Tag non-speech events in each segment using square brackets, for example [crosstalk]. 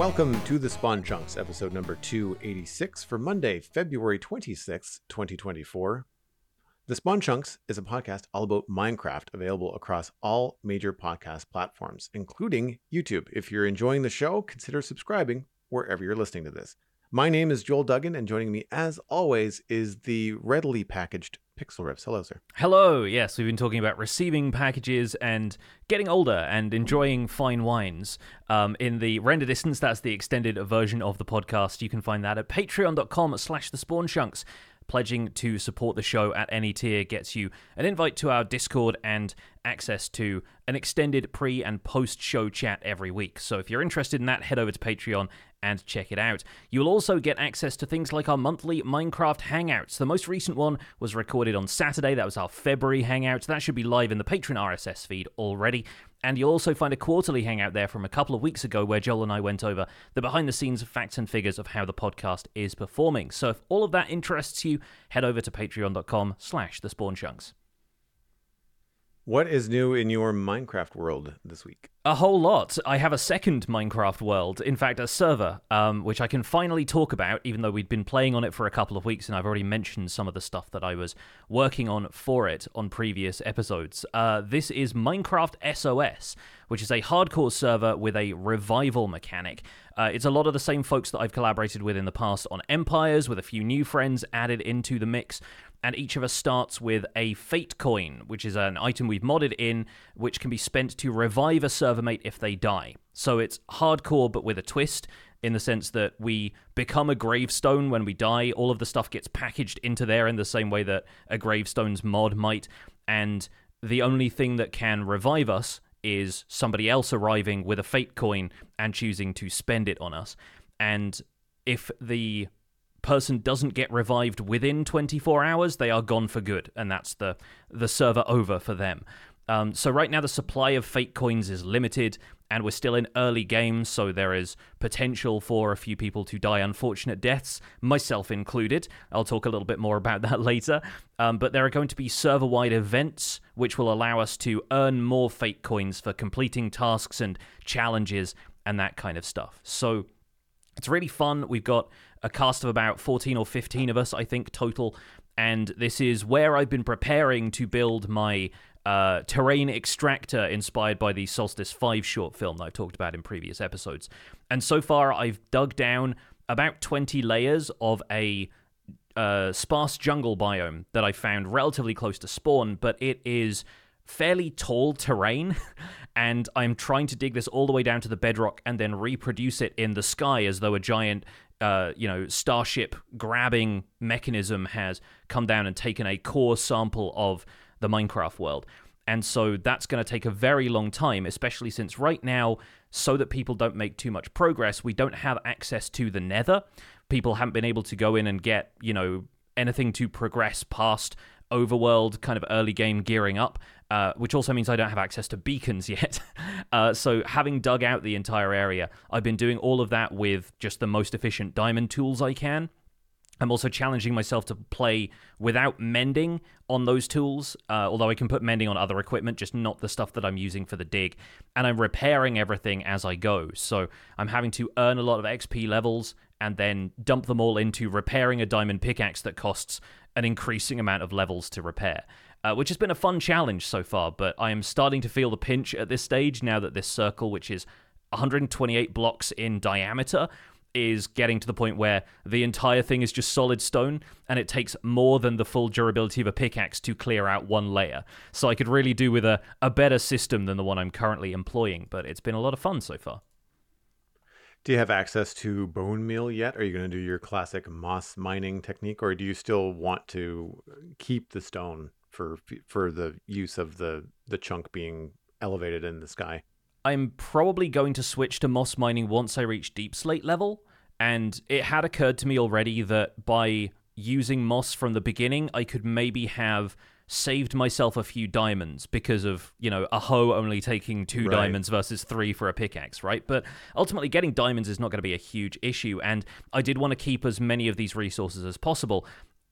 Welcome to the Spawn Chunks, episode number 286 for Monday, February 26th, 2024. The Spawn Chunks is a podcast all about Minecraft, available across all major podcast platforms, including YouTube. If you're enjoying the show, consider subscribing wherever you're listening to this. My name is Joel Duggan, and joining me, as always, is the readily packaged Pixel Riffs. Hello, sir. Hello. Yes, we've been talking about receiving packages and getting older and enjoying fine wines. Um, in the render distance, that's the extended version of the podcast. You can find that at patreon.com slash the spawn chunks. Pledging to support the show at any tier gets you an invite to our Discord and access to an extended pre and post show chat every week. So if you're interested in that, head over to Patreon and check it out. You'll also get access to things like our monthly Minecraft Hangouts. The most recent one was recorded on Saturday. That was our February Hangout. That should be live in the Patreon RSS feed already. And you'll also find a quarterly hangout there from a couple of weeks ago where Joel and I went over the behind the scenes facts and figures of how the podcast is performing. So if all of that interests you, head over to patreon.com slash the spawn chunks. What is new in your Minecraft world this week? A whole lot. I have a second Minecraft world, in fact, a server, um, which I can finally talk about, even though we'd been playing on it for a couple of weeks and I've already mentioned some of the stuff that I was working on for it on previous episodes. Uh, this is Minecraft SOS, which is a hardcore server with a revival mechanic. Uh, it's a lot of the same folks that I've collaborated with in the past on Empires, with a few new friends added into the mix and each of us starts with a fate coin, which is an item we've modded in, which can be spent to revive a server mate if they die. So it's hardcore, but with a twist, in the sense that we become a gravestone when we die. All of the stuff gets packaged into there in the same way that a gravestone's mod might, and the only thing that can revive us is somebody else arriving with a fate coin and choosing to spend it on us. And if the person doesn't get revived within 24 hours, they are gone for good, and that's the the server over for them. Um, so right now the supply of fate coins is limited, and we're still in early games, so there is potential for a few people to die unfortunate deaths, myself included. I'll talk a little bit more about [laughs] that later. Um, but there are going to be server-wide events which will allow us to earn more fate coins for completing tasks and challenges and that kind of stuff. So it's really fun. We've got a cast of about 14 or 15 of us, I think, total. And this is where I've been preparing to build my uh, terrain extractor inspired by the Solstice 5 short film that I've talked about in previous episodes. And so far, I've dug down about 20 layers of a uh, sparse jungle biome that I found relatively close to spawn, but it is fairly tall terrain, [laughs] and I'm trying to dig this all the way down to the bedrock and then reproduce it in the sky as though a giant uh, you know, starship grabbing mechanism has come down and taken a core sample of the Minecraft world. And so that's going to take a very long time, especially since right now, so that people don't make too much progress, we don't have access to the nether. People haven't been able to go in and get, you know, anything to progress past overworld kind of early game gearing up, uh, which also means I don't have access to beacons [laughs] yet. uh, so, having dug out the entire area, I've been doing all of that with just the most efficient diamond tools I can. I'm also challenging myself to play without mending on those tools, uh, although I can put mending on other equipment, just not the stuff that I'm using for the dig. And I'm repairing everything as I go. So I'm having to earn a lot of XP levels and then dump them all into repairing a diamond pickaxe that costs an increasing amount of levels to repair. Uh, which has been a fun challenge so far, but I am starting to feel the pinch at this stage now that this circle, which is 128 blocks in diameter, is getting to the point where the entire thing is just solid stone and it takes more than the full durability of a pickaxe to clear out one layer. So I could really do with a, a better system than the one I'm currently employing, but it's been a lot of fun so far. Do you have access to bone meal yet? Are you going to do your classic moss mining technique, or do you still want to uh, keep the stone for for the use of the the chunk being elevated in the sky? I'm probably going to switch to moss mining once I reach deep slate level, and it had occurred to me already that by using moss from the beginning, I could maybe have saved myself a few diamonds because of, you know, a hoe only taking two right. diamonds versus three for a pickaxe, right? But ultimately, getting diamonds is not going to be a huge issue. And I did want to keep as many of these resources as possible.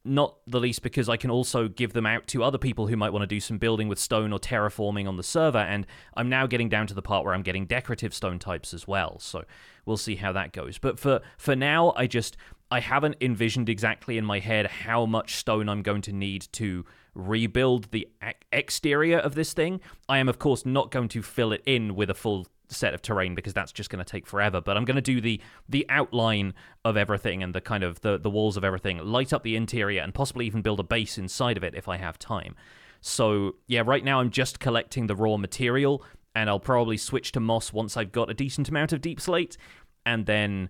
not the least because I can also give them out to other people who might want to do some building with stone or terraforming on the server. And I'm now getting down to the part where I'm getting decorative stone types as well. So we'll see how that goes. But for for now, I just I haven't envisioned exactly in my head how much stone I'm going to need to rebuild the exterior of this thing. I am, of course, not going to fill it in with a full set of terrain because that's just going to take forever but i'm going to do the the outline of everything and the kind of the the walls of everything light up the interior and possibly even build a base inside of it if i have time so yeah right now i'm just collecting the raw material and i'll probably switch to moss once i've got a decent amount of deep slate and then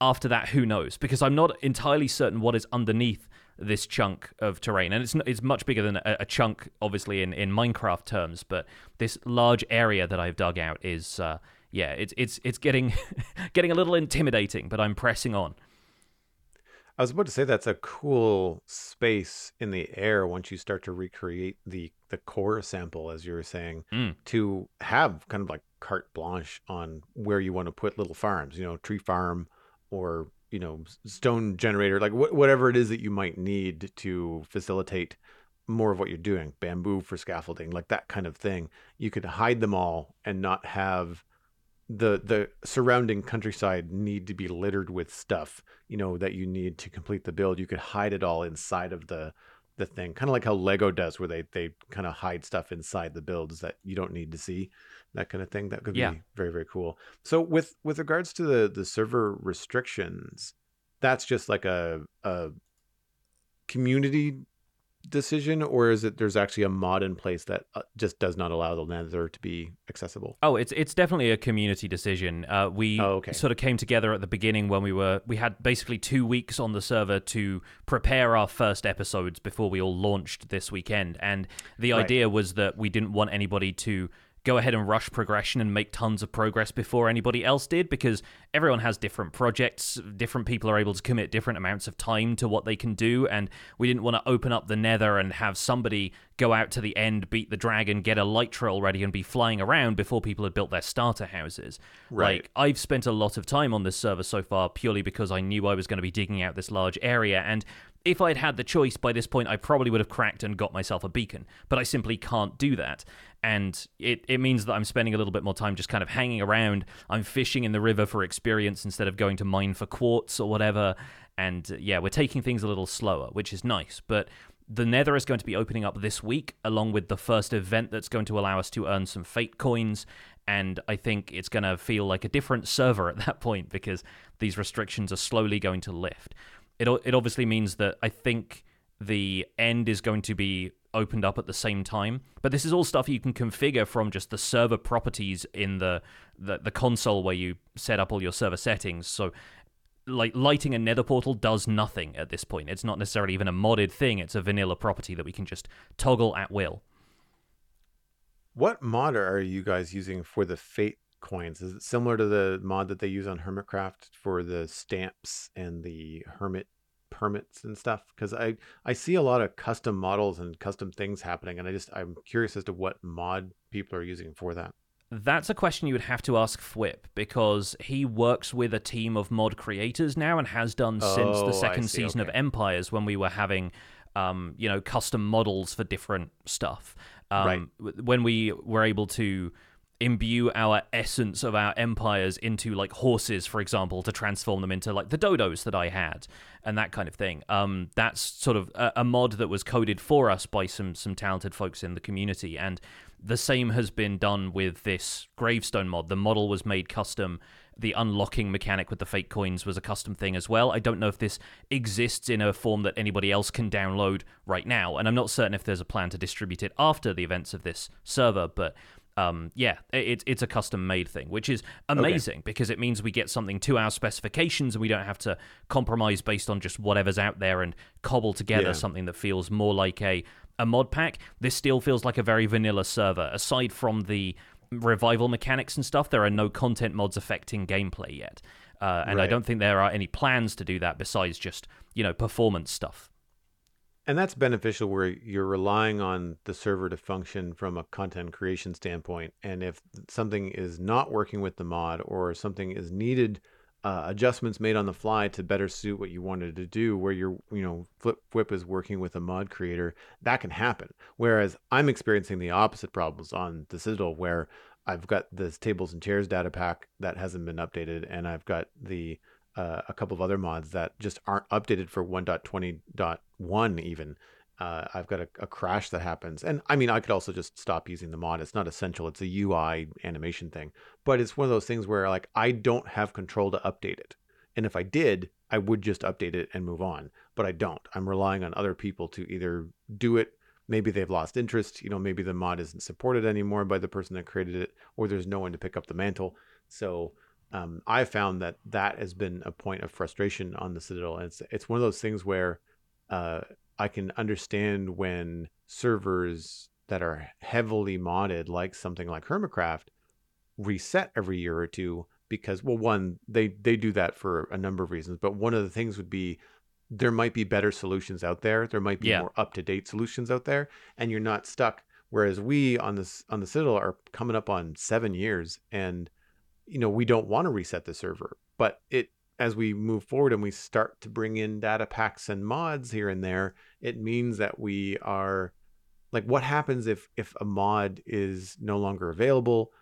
after that, who knows? Because I'm not entirely certain what is underneath this chunk of terrain, and it's it's much bigger than a, a chunk, obviously in, in Minecraft terms. But this large area that I've dug out is, uh, yeah, it's it's it's getting [laughs] getting a little intimidating. But I'm pressing on. I was about to say that's a cool space in the air once you start to recreate the the core sample, as you were saying, mm. to have kind of like carte blanche on where you want to put little farms. You know, tree farm or you know stone generator like wh- whatever it is that you might need to facilitate more of what you're doing bamboo for scaffolding like that kind of thing. You could hide them all and not have the the surrounding countryside need to be littered with stuff you know that you need to complete the build. You could hide it all inside of the the thing kind of like how lego does where they they kind of hide stuff inside the builds that you don't need to see that kind of thing. That could yeah. be very very cool. So with with regards to the the server restrictions, that's just like a a community decision or is it there's actually a mod in place that uh, just does not allow the nether to be accessible oh it's it's definitely a community decision uh, we oh, okay. sort of came together at the beginning when we were we had basically two weeks on the server to prepare our first episodes before we all launched this weekend and the right. idea was that we didn't want anybody to go ahead and rush progression and make tons of progress before anybody else did because everyone has different projects. Different people are able to commit different amounts of time to what they can do. And we didn't want to open up the nether and have somebody go out to the end, beat the dragon, get a Elytra ready, and be flying around before people had built their starter houses. Right. Like, I've spent a lot of time on this server so far purely because I knew I was going to be digging out this large area. And if I'd had the choice by this point, I probably would have cracked and got myself a beacon, but I simply can't do that. And it, it means that I'm spending a little bit more time just kind of hanging around. I'm fishing in the river for experience instead of going to mine for quartz or whatever. And uh, yeah, we're taking things a little slower, which is nice. But the Nether is going to be opening up this week, along with the first event that's going to allow us to earn some fate coins. And I think it's going to feel like a different server at that point because these restrictions are slowly going to lift it it obviously means that I think the end is going to be opened up at the same time. But this is all stuff you can configure from just the server properties in the, the, the console where you set up all your server settings. So like lighting a nether portal does nothing at this point. It's not necessarily even a modded thing. It's a vanilla property that we can just toggle at will. What mod are you guys using for the fate coins? Is it similar to the mod that they use on Hermitcraft for the stamps and the hermit permits and stuff? Because I I see a lot of custom models and custom things happening, and I just I'm curious as to what mod people are using for that. That's a question you would have to ask Fwhip because he works with a team of mod creators now and has done oh, since the oh, second season okay. of Empires when we were having, um, you know, custom models for different stuff. Um, right. When we were able to imbue our essence of our empires into like horses for example to transform them into like the dodos that i had and that kind of thing. Um that's sort of a, a, mod that was coded for us by some some talented folks in the community and the same has been done with this gravestone mod. The model was made custom. The unlocking mechanic with the fate coins was a custom thing as well. I don't know if this exists in a form that anybody else can download right now, and I'm not certain if there's a plan to distribute it after the events of this server, but um, yeah, it, it's a custom made thing, which is amazing okay. because it means we get something to our specifications and we don't have to compromise based on just whatever's out there and cobble together yeah. something that feels more like a, a mod pack. This still feels like a very vanilla server. Aside from the revival mechanics and stuff, there are no content mods affecting gameplay yet. Uh, and right. I don't think there are any plans to do that besides just, you know, performance stuff. And that's beneficial where you're relying on the server to function from a content creation standpoint. And if something is not working with the mod or something is needed uh, adjustments made on the fly to better suit what you wanted to do where your you know flip whip is working with a mod creator that can happen whereas i'm experiencing the opposite problems on the citadel where i've got this tables and chairs data pack that hasn't been updated and i've got the uh, a couple of other mods that just aren't updated for 1.20.1 even uh, I've got a, a, crash that happens. And I mean, I could also just stop using the mod. It's not essential. It's a UI animation thing. But it's one of those things where like I don't have control to update it. And if I did, I would just update it and move on. But I don't. I'm relying on other people to either do it. Maybe they've lost interest. You know, maybe the mod isn't supported anymore by the person that created it, or there's no one to pick up the mantle. So um, I found that that has been a point of frustration on the Citadel. And it's it's one of those things where uh, I can understand when servers that are heavily modded, like something like Hermitcraft, reset every year or two because, well, one, they they do that for a number of reasons, but one of the things would be there might be better solutions out there. There might be yeah. more up to date solutions out there, and you're not stuck. Whereas we on this on the Citadel are coming up on seven years, and you know we don't want to reset the server, but it as we move forward and we start to bring in data packs and mods here and there, it means that we are like what happens if if a mod is no longer available?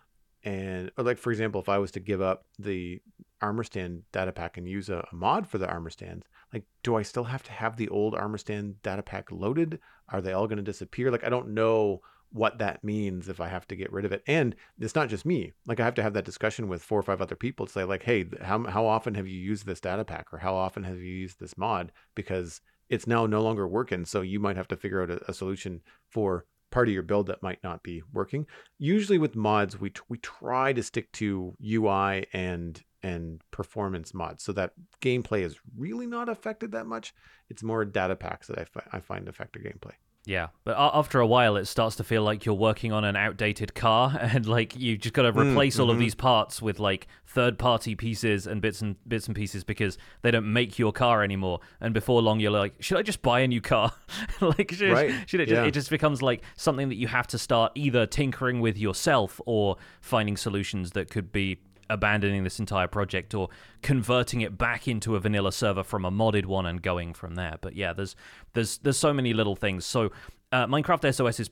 And like for example if i was to give up the armor stand data pack and use a, a, mod for the armor stands like do i still have to have the old armor stand data pack loaded? Are they all going to disappear? Like i don't know what that means if I have to get rid of it. And it's not just me. Like I have to have that discussion with four or five other people to say like, hey, how how often have you used this data pack or how often have you used this mod because it's now no longer working. So you might have to figure out a, a solution for part of your build that might not be working. Usually with mods, we we try to stick to UI and and performance mods so that gameplay is really not affected that much. It's more data packs that I, fi- I find affect gameplay. Yeah, but after a while, it starts to feel like you're working on an outdated car, [laughs] and like you just got to mm, replace mm, all mm-hmm. of these parts with like third-party pieces and bits and bits and pieces because they don't make your car anymore. And before long, you're like, should I just buy a new car? [laughs] like, should, right. should it? Just, yeah. It just becomes like something that you have to start either tinkering with yourself or finding solutions that could be abandoning this entire project or converting it back into a vanilla server from a modded one and going from there. But yeah, there's there's there's so many little things. So uh, Minecraft SOS is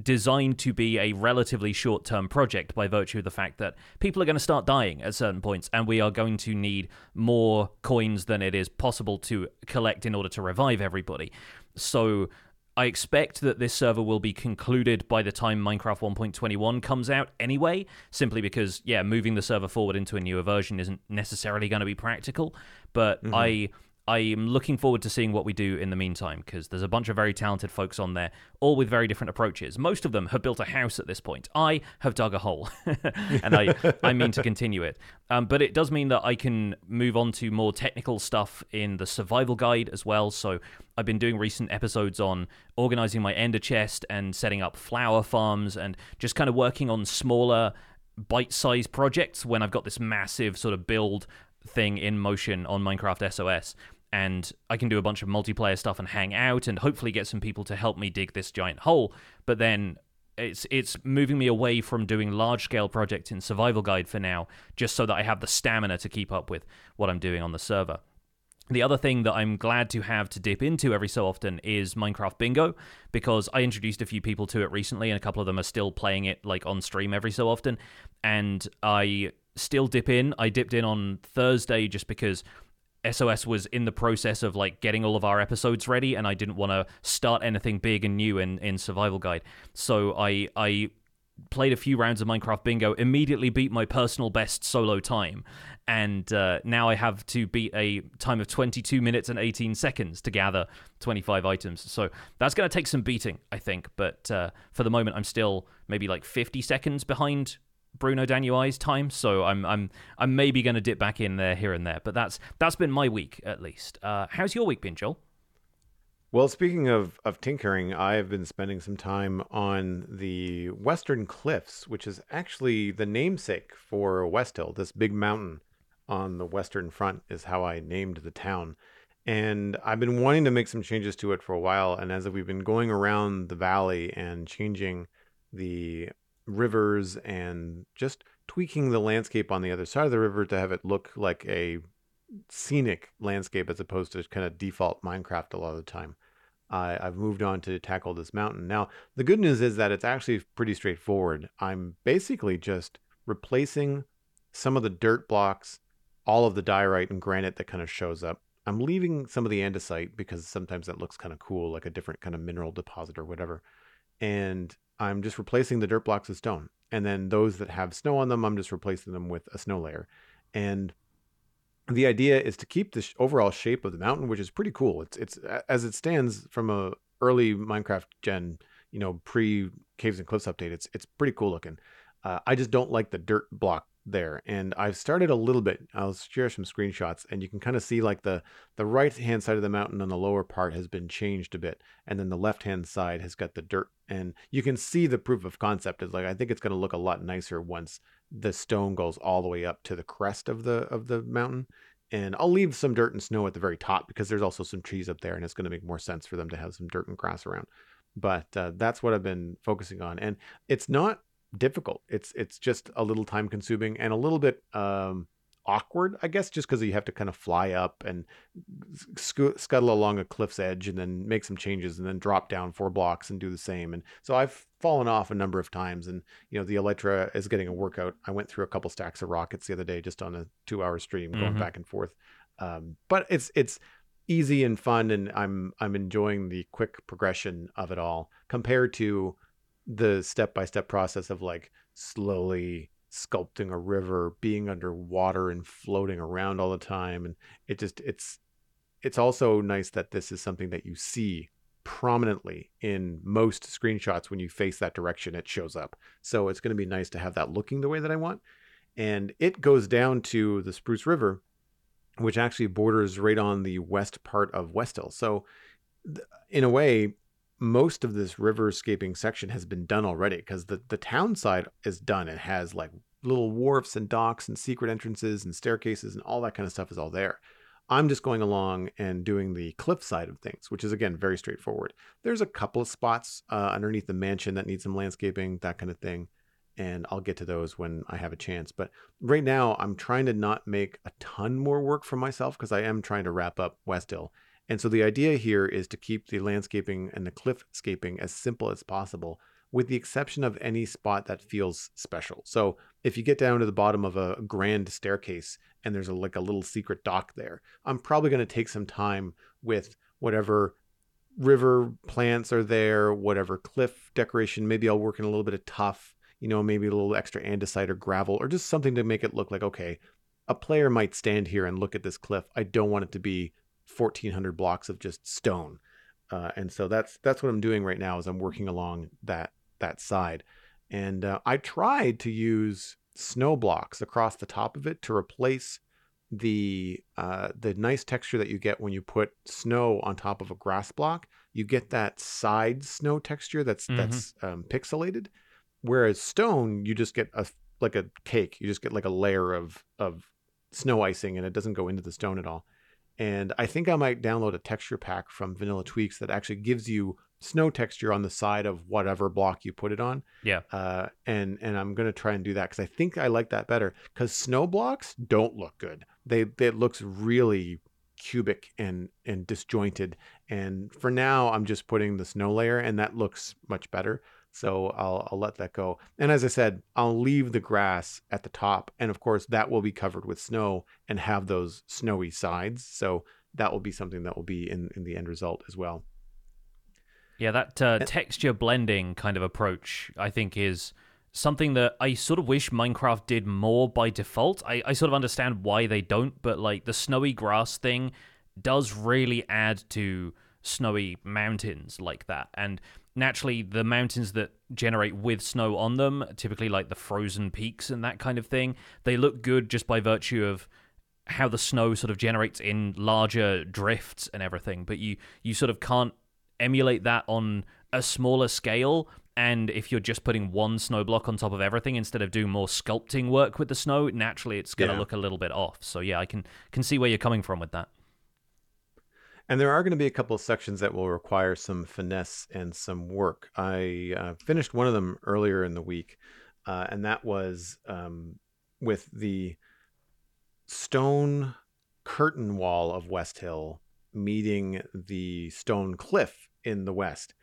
designed to be a relatively short term project by virtue of the fact that people are going to start dying at certain points and we are going to need more coins than it is possible to collect in order to revive everybody. So I expect that this server will be concluded by the time Minecraft 1.21 comes out anyway, simply because, yeah, moving the server forward into a newer version isn't necessarily going to be practical. But mm-hmm. I I am looking forward to seeing what we do in the meantime because there's a bunch of very talented folks on there, all with very different approaches. Most of them have built a house at this point. I have dug a hole, [laughs] and I, I mean to continue it. Um, but it does mean that I can move on to more technical stuff in the survival guide as well. So I've been doing recent episodes on organizing my ender chest and setting up flower farms and just kind of working on smaller bite-sized projects when I've got this massive sort of build thing in motion on Minecraft SOS. And I can do a bunch of multiplayer stuff and hang out and hopefully get some people to help me dig this giant hole. But then it's it's moving me away from doing large scale projects in survival guide for now, just so that I have the stamina to keep up with what I'm doing on the server. The other thing that I'm glad to have to dip into every so often is Minecraft Bingo, because I introduced a few people to it recently, and a couple of them are still playing it like on stream every so often. And I still dip in. I dipped in on Thursday just because SOS was in the process of like getting all of our episodes ready, and I didn't want to start anything big and new in in Survival Guide. So I I played a few rounds of Minecraft Bingo, immediately beat my personal best solo time, and uh, now I have to beat a time of 22 minutes and 18 seconds to gather 25 items. So that's going to take some beating, I think. But uh, for the moment, I'm still maybe like 50 seconds behind Bruno Danuai's time, so I'm I'm I'm maybe going to dip back in there here and there. But that's that's been my week at least. Uh, how's your week been, Joel? Well, speaking of of tinkering, I've been spending some time on the Western Cliffs, which is actually the namesake for West Hill. This big mountain on the western front is how I named the town. And I've been wanting to make some changes to it for a while. And as we've been going around the valley and changing the rivers and just tweaking the landscape on the other side of the river to have it look like a scenic landscape as opposed to kind of default Minecraft a lot of the time. I've moved on to tackle this mountain. Now, the good news is that it's actually pretty straightforward. I'm basically just replacing some of the dirt blocks, all of the diorite and granite that kind of shows up. I'm leaving some of the andesite because sometimes that looks kind of cool, like a different kind of mineral deposit or whatever. And I'm just replacing the dirt blocks with stone. And then those that have snow on them, I'm just replacing them with a snow layer. And the idea is to keep the overall shape of the mountain, which is pretty cool. It's it's as it stands from a early Minecraft gen, you know, pre Caves and Cliffs update. It's it's pretty cool looking. Uh, I just don't like the dirt block there, and I've started a little bit. I'll share some screenshots, and you can kind of see like the the right hand side of the mountain on the lower part has been changed a bit, and then the left hand side has got the dirt, and you can see the proof of concept is like I think it's going to look a lot nicer once the stone goes all the way up to the crest of the of the mountain and I'll leave some dirt and snow at the very top because there's also some trees up there and it's going to make more sense for them to have some dirt and grass around. But uh, that's what I've been focusing on, and it's not difficult. It's it's just a little time consuming and a little bit um, awkward, I guess, just because you have to kind of fly up and sc- scuttle along a cliff's edge and then make some changes and then drop down four blocks and do the same. And so I've fallen off a number of times. And, you know, the Elytra is getting a workout. I went through a couple stacks of rockets the other day just on a two hour stream going mm-hmm. back and forth. Um, but it's, it's, easy and fun and I'm I'm enjoying the quick progression of it all compared to the step by step process of like slowly sculpting a river, being underwater and floating around all the time. And it just, it's, it's also nice that this is something that you see prominently in most screenshots when you face that direction it shows up so it's going to be nice to have that looking the way that i want and it goes down to the spruce river which actually borders right on the west part of westhill so in a way most of this riverscaping section has been done already because the, the town side is done. It has like little wharfs and docks and secret entrances and staircases and all that kind of stuff is all there. I'm just going along and doing the cliff side of things, which is again very straightforward. There's a couple of spots uh, underneath the mansion that need some landscaping, that kind of thing. And I'll get to those when I have a chance. But right now, I'm trying to not make a ton more work for myself because I am trying to wrap up Westhill and so the idea here is to keep the landscaping and the cliffscaping as simple as possible, with the exception of any spot that feels special. So if you get down to the bottom of a grand staircase and there's a, like a little secret dock there, I'm probably going to take some time with whatever river plants are there, whatever cliff decoration. Maybe I'll work in a little bit of tuff, you know, maybe a little extra andesite or gravel, or just something to make it look like, okay, a player might stand here and look at this cliff. I don't want it to be 1400 blocks of just stone. Uh, and so that's that's what I'm doing right now is I'm working along that that side. And uh, I tried to use snow blocks across the top of it to replace the uh, the nice texture that you get when you put snow on top of a grass block. You get that side snow texture that's mm-hmm. that's um, pixelated, whereas stone you just get a like a cake. You just get like a layer of of snow icing, and it doesn't go into the stone at all. And I think I might download a texture pack from Vanilla Tweaks that actually gives you snow texture on the side of whatever block you put it on. Yeah. Uh, and and I'm gonna try and do that because I think I like that better. Because snow blocks don't look good. They, they it looks really cubic and and disjointed. And for now, I'm just putting the snow layer, and that looks much better. So I'll, I'll let that go. And as I said, I'll leave the grass at the top. And of course, that will be covered with snow and have those snowy sides. So that will be something that will be in, in the end result as well. Yeah, that uh, texture blending kind of approach, I think, is something that I sort of wish Minecraft did more by default. I, I sort of understand why they don't, but like the snowy grass thing does really add to snowy mountains like that. And naturally the mountains that generate with snow on them, typically like the frozen peaks and that kind of thing, they look good just by virtue of how the snow sort of generates in larger drifts and everything. But you you sort of can't emulate that on a smaller scale. And if you're just putting one snow block on top of everything instead of doing more sculpting work with the snow, naturally it's going to yeah. look a little bit off. So yeah, I can can see where you're coming from with that. And there are going to be a couple of sections that will require some finesse and some work. I uh, finished one of them earlier in the week, uh, and that was um, with the stone curtain wall of West Hill meeting the stone cliff in the west.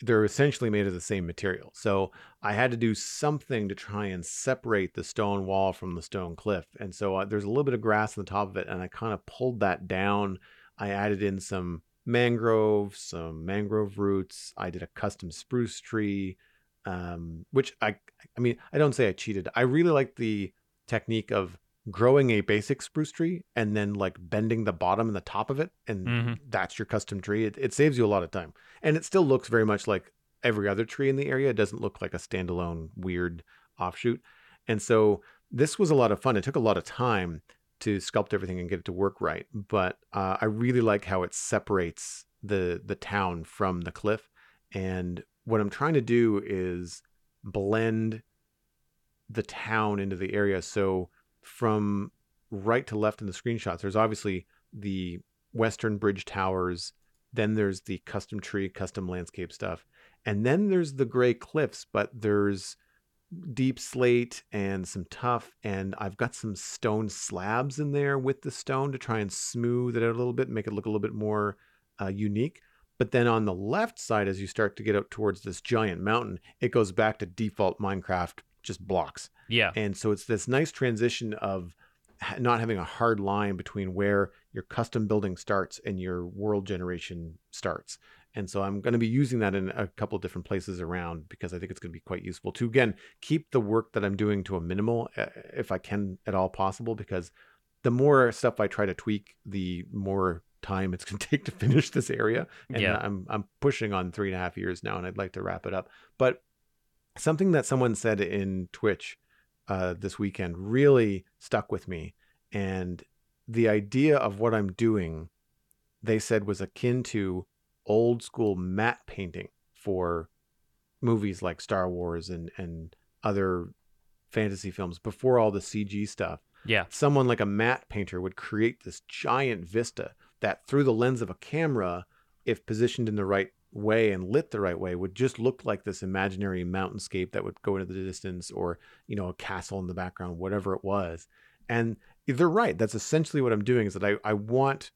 They're essentially made of the same material. So I had to do something to try and separate the stone wall from the stone cliff. And so uh, there's a little bit of grass on the top of it, and I kind of pulled that down. I added in some mangrove, some mangrove roots. I did a custom spruce tree, um, which I, I mean, I don't say I cheated. I really like the technique of growing a basic spruce tree and then like bending the bottom and the top of it and mm-hmm. that's your custom tree it, it saves you a lot of time and it still looks very much like every other tree in the area it doesn't look like a standalone weird offshoot and so this was a lot of fun it took a lot of time to sculpt everything and get it to work right but uh, i really like how it separates the the town from the cliff and what i'm trying to do is blend the town into the area. So from right to left in the screenshots, there's obviously the Western Bridge Towers, then there's the custom tree, custom landscape stuff, and then there's the gray cliffs, but there's deep slate and some tuff, and I've got some stone slabs in there with the stone to try and smooth it out a little bit, make it look a little bit more uh, unique. But then on the left side, as you start to get out towards this giant mountain, it goes back to default Minecraft just blocks. Yeah. And so it's this nice transition of not having a hard line between where your custom building starts and your world generation starts. And so I'm going to be using that in a couple of different places around because I think it's going to be quite useful to again keep the work that I'm doing to a minimal uh, if I can at all possible because the more stuff I try to tweak, the more time it's going [laughs] to take to finish this area. And yeah. I'm I'm pushing on three and a half years now, and I'd like to wrap it up. But something that someone said in Twitch uh, this weekend really stuck with me. And the idea of what I'm doing, they said, was akin to old school matte painting for movies like Star Wars and, and other fantasy films before all the CG stuff. Yeah. Someone like a matte painter would create this giant vista that through the lens of a camera, if positioned in the right way and lit the right way would just look like this imaginary mountainscape that would go into the distance or you know a castle in the background whatever it was and they're right that's essentially what i'm doing is that i, I want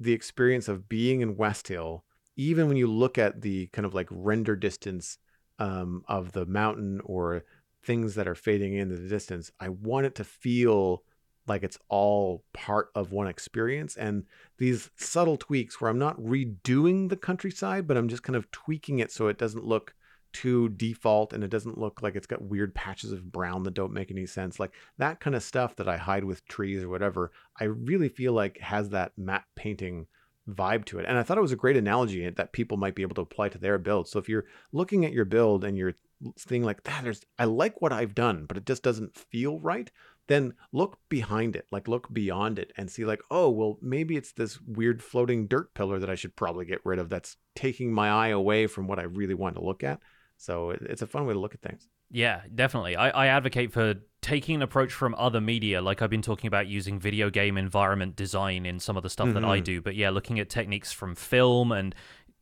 the experience of being in west hill even when you look at the kind of like render distance um, of the mountain or things that are fading into the distance i want it to feel like it's all part of one experience. And these subtle tweaks where i'm not redoing the countryside but i'm just kind of tweaking it so it doesn't look too default and it doesn't look like it's got weird patches of brown that don't make any sense. Like that kind of stuff that i hide with trees or whatever i really feel like has that matte painting vibe to it and i thought it was a great analogy that people might be able to apply to their build so if you're looking at your build and you're seeing like that there's i like what i've done but it just doesn't feel right then look behind it, like look beyond it and see, like, oh, well, maybe it's this weird floating dirt pillar that I should probably get rid of that's taking my eye away from what I really want to look at. So it's a fun way to look at things. Yeah, definitely. I, I advocate for taking an approach from other media, like I've been talking about using video game environment design in some of the stuff mm-hmm. that I mm-hmm. do. But yeah, looking at techniques from film and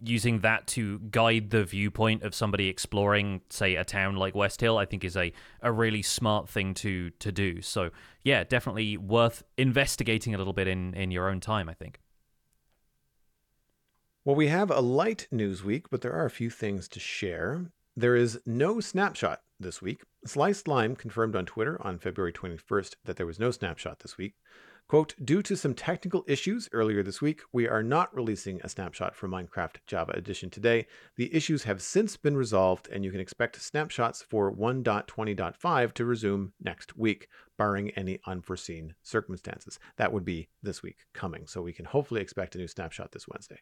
using that to guide the viewpoint of somebody exploring, say, a town like West Hill, I think is a, a really smart thing to to do. So yeah, definitely worth investigating a little bit in, in your own time, I think. Well, we have a light news week, but there are a few things to share. There is no snapshot this week. Sliced Lime confirmed on Twitter on February 21st that there was no snapshot this week. Quote, due to some technical issues earlier this week, we are not releasing a snapshot for Minecraft Java Edition today. The issues have since been resolved, and you can expect snapshots for 1.20.5 to resume next week, barring any unforeseen circumstances. That would be this week coming, so we can hopefully expect a new snapshot this Wednesday.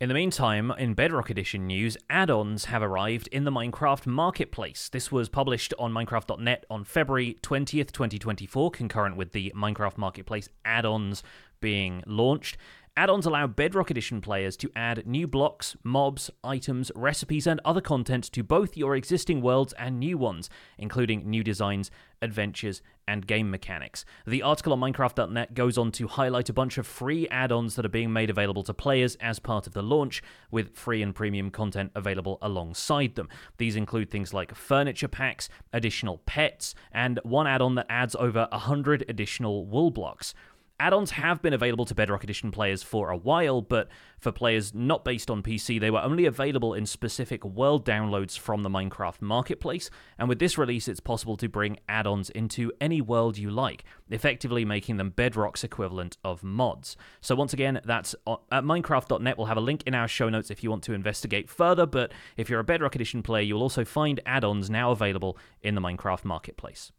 In the meantime, in Bedrock Edition news, add ons have arrived in the Minecraft Marketplace. This was published on Minecraft.net on February 20th, 2024, concurrent with the Minecraft Marketplace add ons being launched. Add ons allow Bedrock Edition players to add new blocks, mobs, items, recipes, and other content to both your existing worlds and new ones, including new designs, adventures, and game mechanics. The article on Minecraft.net goes on to highlight a bunch of free add ons that are being made available to players as part of the launch, with free and premium content available alongside them. These include things like furniture packs, additional pets, and one add on that adds over 100 additional wool blocks. Add-ons have been available to Bedrock Edition players for a while, but for players not based on PC, they were only available in specific world downloads from the Minecraft marketplace, and with this release it's possible to bring add-ons into any world you like, effectively making them Bedrock's equivalent of mods. So once again, that's uh, at minecraft.net. We'll have a link in our show notes if you want to investigate further, but if you're a Bedrock Edition player, you'll also find add-ons now available in the Minecraft marketplace.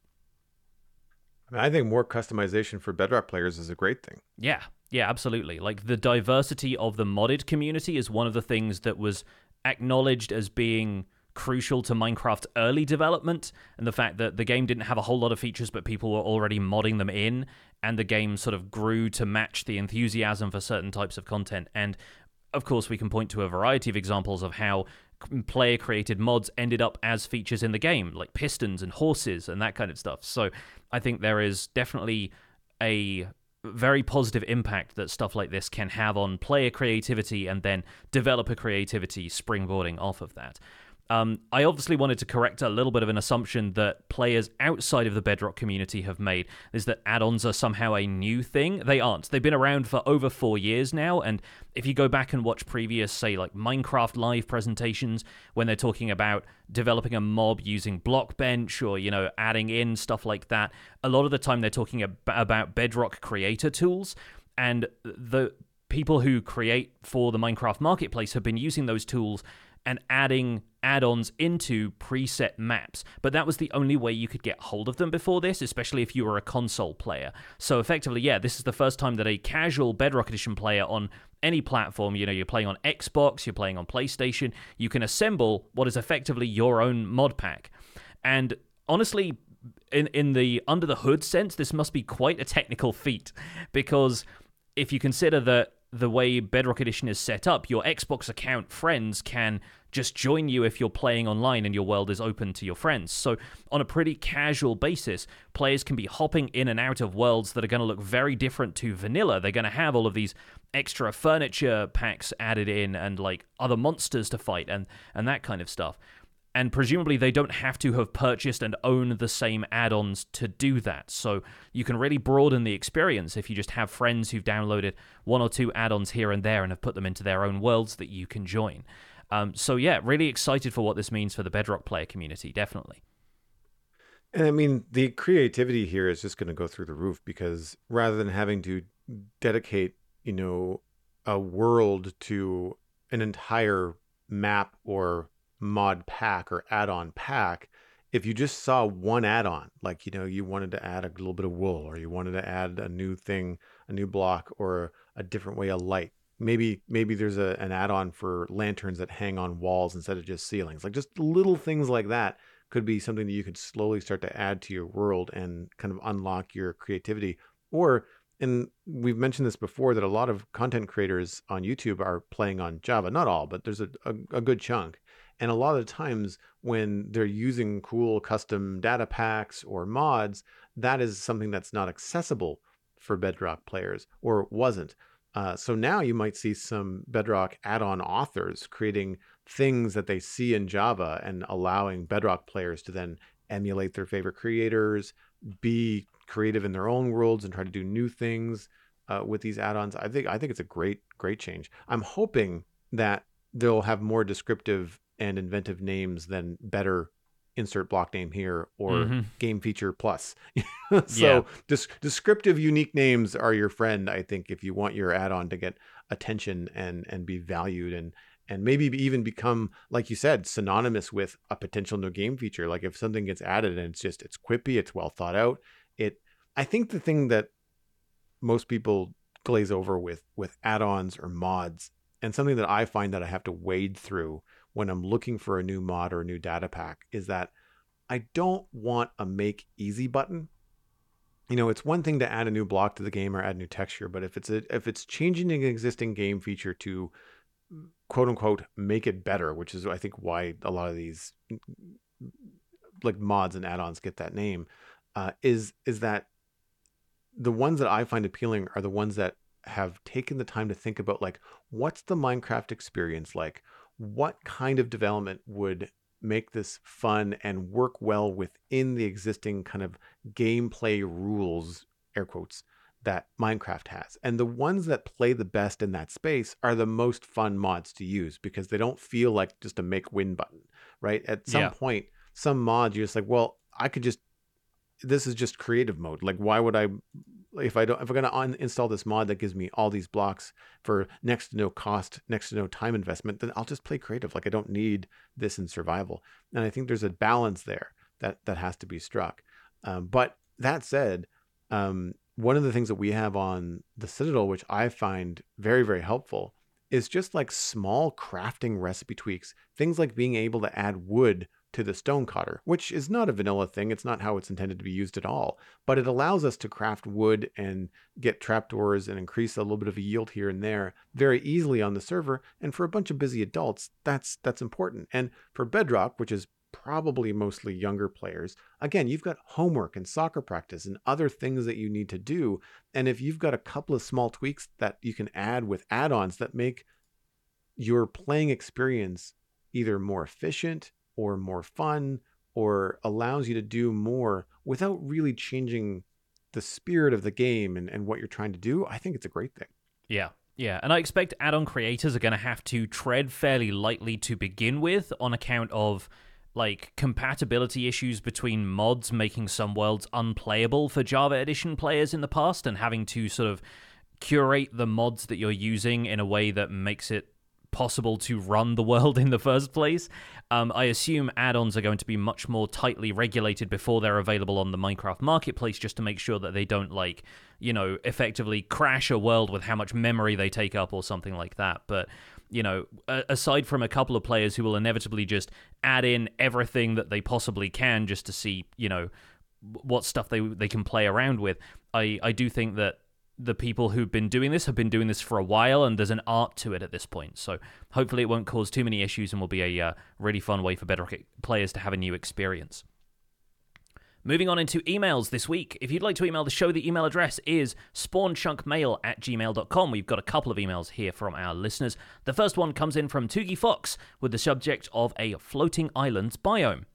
I, think more customization for Bedrock players is a great thing. Yeah, yeah, absolutely. Like the diversity of the modded community is one of the things that was acknowledged as being crucial to Minecraft early development and the fact that the game didn't have a whole lot of features but people were already modding them in and the game sort of grew to match the enthusiasm for certain types of content and of course we can point to a variety of examples of how player created mods ended up as features in the game, like pistons and horses and that kind of stuff. So I think there is definitely a very positive impact that stuff like this can have on player creativity and then developer creativity springboarding off of that. Um, I obviously wanted to correct a little bit of an assumption that players outside of the Bedrock community have made is that add ons are somehow a new thing. They aren't. They've been around for over four years now. And if you go back and watch previous, say, like Minecraft live presentations, when they're talking about developing a mob using Blockbench or, you know, adding in stuff like that, a lot of the time they're talking about Bedrock creator tools. And the people who create for the Minecraft marketplace have been using those tools and adding add-ons into preset maps. But that was the only way you could get hold of them before this especially if you were a console player. So effectively yeah this is the first time that a casual bedrock edition player on any platform you know you're playing on xbox you're playing on playstation you can assemble what is effectively your own mod pack. And honestly in in the under the hood sense this must be quite a technical feat because if you consider that the way Bedrock Edition is set up, your Xbox account friends can just join you if you're playing online and your world is open to your friends. So, on a pretty casual basis, players can be hopping in and out of worlds that are going to look very different to vanilla. They're going to have all of these extra furniture packs added in and like other monsters to fight and and that kind of stuff and presumably they don't have to have purchased and own the same add-ons to do that. So you can really broaden the experience if you just have friends who've downloaded one or two add-ons here and there and have put them into their own worlds that you can join. Um, so yeah, really excited for what this means for the Bedrock player community, definitely. And I mean, the creativity here is just going to go through the roof because rather than having to dedicate, you know, a world to an entire map or mod pack or add-on pack if you just saw one add-on like you know you wanted to add a little bit of wool or you wanted to add a new thing a new block or a different way of light maybe maybe there's a, an add-on for lanterns that hang on walls instead of just ceilings. Like just little things like that could be something that you could slowly start to add to your world and kind of unlock your creativity. Or and we've mentioned this before that a lot of content creators on youtube are playing on java. Not all but there's a, a, a good chunk and a lot of times when they're using cool custom data packs or mods, that is something that's not accessible for Bedrock players or wasn't. Uh, so now you might see some Bedrock add-on authors creating things that they see in Java and allowing Bedrock players to then emulate their favorite creators, be creative in their own worlds, and try to do new things uh, with these add-ons. I think I think it's a great great change. I'm hoping that they'll have more descriptive and inventive names than better insert block name here or mm-hmm. game feature plus. [laughs] so yeah. des- descriptive unique names are your friend I think if you want your add-on to get attention and and be valued and and maybe even become like you said synonymous with a potential new game feature like if something gets added and it's just it's quippy it's well thought out it I think the thing that most people glaze over with with add-ons or mods and something that I find that I have to wade through when I'm looking for a new mod or a new data pack is that I don't want a make easy button. you know, it's one thing to add a new block to the game or add new texture, but if it's a, if it's changing an existing game feature to quote unquote make it better, which is I think why a lot of these like mods and add-ons get that name, uh, is is that the ones that I find appealing are the ones that have taken the time to think about like what's the Minecraft experience like? What kind of development would make this fun and work well within the existing kind of gameplay rules, air quotes, that Minecraft has. And the ones that play the best in that space are the most fun mods to use because they don't feel like just a make win button, right? At some yeah. point, some mods you're just like, well, I could just this is just creative mode. Like why would I if I don't if I'm going to uninstall this mod that gives me all these blocks for next to no cost, next to no time investment, then I'll just play creative. Like I don't need this in survival. And I think there's a balance there that that has to be struck. Um, but that said, um, one of the things that we have on the Citadel, which I find very very helpful, is just like small crafting recipe tweaks. Things like being able to add wood to the stonecutter, which is not a vanilla thing. It's not how it's intended to be used at all. But it allows us to craft wood and get trapdoors and increase a little bit of a yield here and there very easily on the server. And for a bunch of busy adults, that's that's important. And for Bedrock, which is probably mostly younger players, again, you've got homework and soccer practice and other things that you need to do. And if you've got a couple of small tweaks that you can add with add-ons that make your playing experience either more efficient or more fun or allows you to do more without really changing the spirit of the game and, and what you're trying to do, I think it's a great thing. Yeah. Yeah, and I expect add on creators are going to have to tread fairly lightly to begin with on account of like compatibility issues between mods making some worlds unplayable for Java Edition players in the past and having to sort of curate the mods that you're using in a way that makes it possible to run the world [laughs] in the first place. Um, I assume add ons are going to be much more tightly regulated before they're available on the Minecraft marketplace just to make sure that they don't, like, you know, effectively crash a world with how much memory they take up or something like that. But you know, aside from a couple of players who will inevitably just add in everything that they possibly can just to see, you know, what stuff they they can play around with, I I do think that the people who've been doing this have been doing this for a while and there's an art to it at this point. So hopefully it won't cause too many issues and will be a uh, really fun way for Bedrock players to have a new experience. Moving on into emails this week. If you'd like to email the show, the email address is spawnchunkmail at gmail.com. We've got a couple of emails here from our listeners. The first one comes in from Toogie Fox with the subject of a floating islands biome.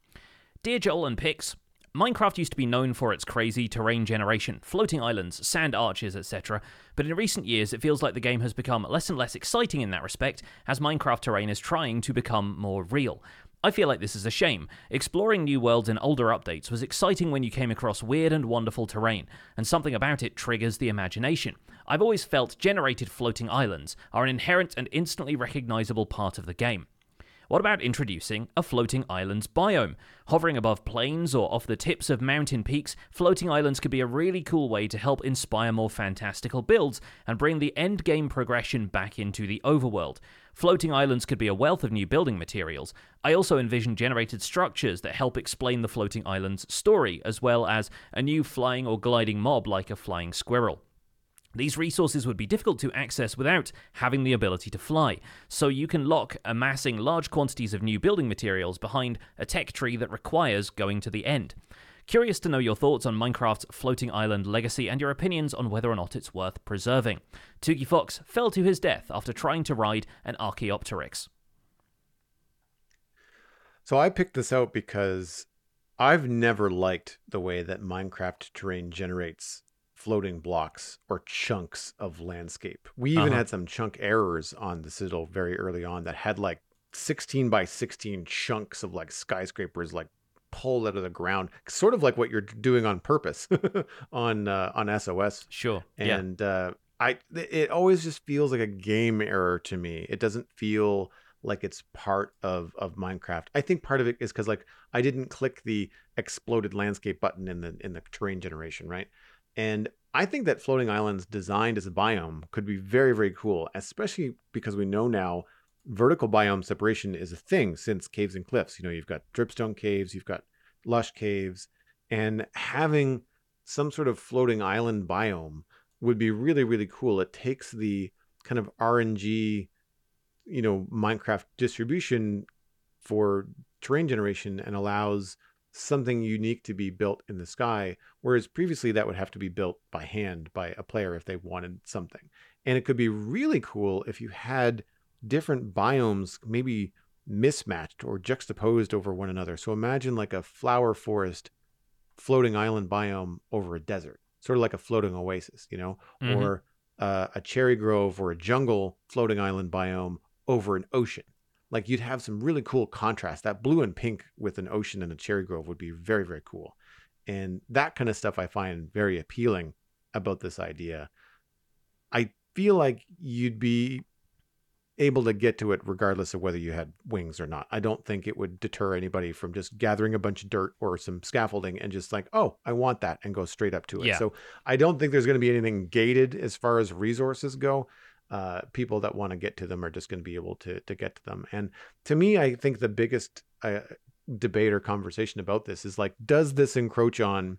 Dear Joel and Pix, Minecraft used to be known for its crazy terrain generation, floating islands, sand arches, etc., but in recent years it feels like the game has become less and less exciting in that respect as Minecraft terrain is trying to become more real. I feel like this is a shame. Exploring new worlds in older updates was exciting when you came across weird and wonderful terrain, and something about it triggers the imagination. I've always felt generated floating islands are an inherent and instantly recognizable part of the game. What about introducing a floating islands biome? Hovering above plains or off the tips of mountain peaks, floating islands could be a really cool way to help inspire more fantastical builds and bring the end game progression back into the overworld. Floating islands could be a wealth of new building materials. I also envision generated structures that help explain the floating island's story, as well as a new flying or gliding mob like a flying squirrel. These resources would be difficult to access without having the ability to fly, so you can lock amassing large quantities of new building materials behind a tech tree that requires going to the end. Curious to know your thoughts on Minecraft's floating island legacy and your opinions on whether or not it's worth preserving. Toogie Fox fell to his death after trying to ride an Archaeopteryx. So I picked this out because I've never liked the way that Minecraft terrain generates floating blocks or chunks of landscape. We even uh-huh. had some chunk errors on the Citadel very early on that had like 16 by 16 chunks of like skyscrapers like pulled out of the ground, sort of like what you're doing on purpose [laughs] on uh, on SOS. Sure. And yeah. uh, I it always just feels like a game error to me. It doesn't feel like it's part of of Minecraft. I think part of it is because like I didn't click the exploded landscape button in the in the terrain generation, right? And I think that floating islands designed as a biome could be very, very cool, especially because we know now vertical biome separation is a thing since caves and cliffs. You know, you've got dripstone caves, you've got lush caves, and having some sort of floating island biome would be really really cool. It takes the kind of RNG, you know, Minecraft distribution for terrain generation and allows something unique to be built in the sky whereas previously that would have to be built by hand by a player if they wanted something. And it could be really cool if you had different biomes maybe mismatched or juxtaposed over one another. So imagine like a flower forest floating island biome over a desert sort of like a floating oasis you know mm-hmm. or uh, a cherry grove or a jungle floating island biome over an ocean like you'd have some really cool contrast. That blue and pink with an ocean and a cherry grove would be very, very cool. And that kind of stuff I find very appealing about this idea. I feel like you'd be able to get to it regardless of whether you had wings or not. I don't think it would deter anybody from just gathering a bunch of dirt or some scaffolding and just like, oh, I want that and go straight up to it. Yeah. So I don't think there's going to be anything gated as far as resources go uh, people that want to get to them are just going to be able to to get to them. And to me, I think the biggest uh, debate or conversation about this is like, does this encroach on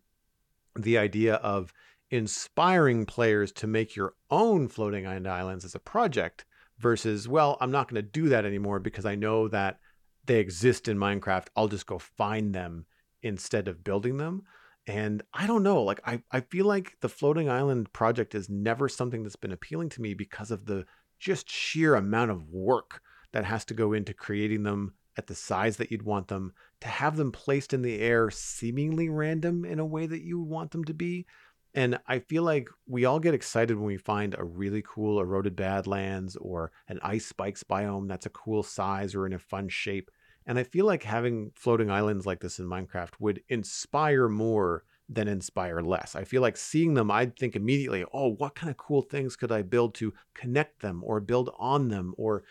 the idea of inspiring players to make your own floating island islands as a project versus, well, I'm not going to do that anymore because I know that they exist in Minecraft. I'll just go find them instead of building them. And I don't know, like I, I feel like the floating island project is never something that's been appealing to me because of the just sheer amount of work that has to go into creating them at the size that you'd want them, to have them placed in the air seemingly random in a way that you want them to be. And I feel like we all get excited when we find a really cool eroded badlands or an ice spikes biome that's a cool size or in a fun shape. And I feel like having floating islands like this in Minecraft would inspire more than inspire less. I feel like seeing them, I'd think immediately, oh, what kind of cool things could I build to connect them or build on them or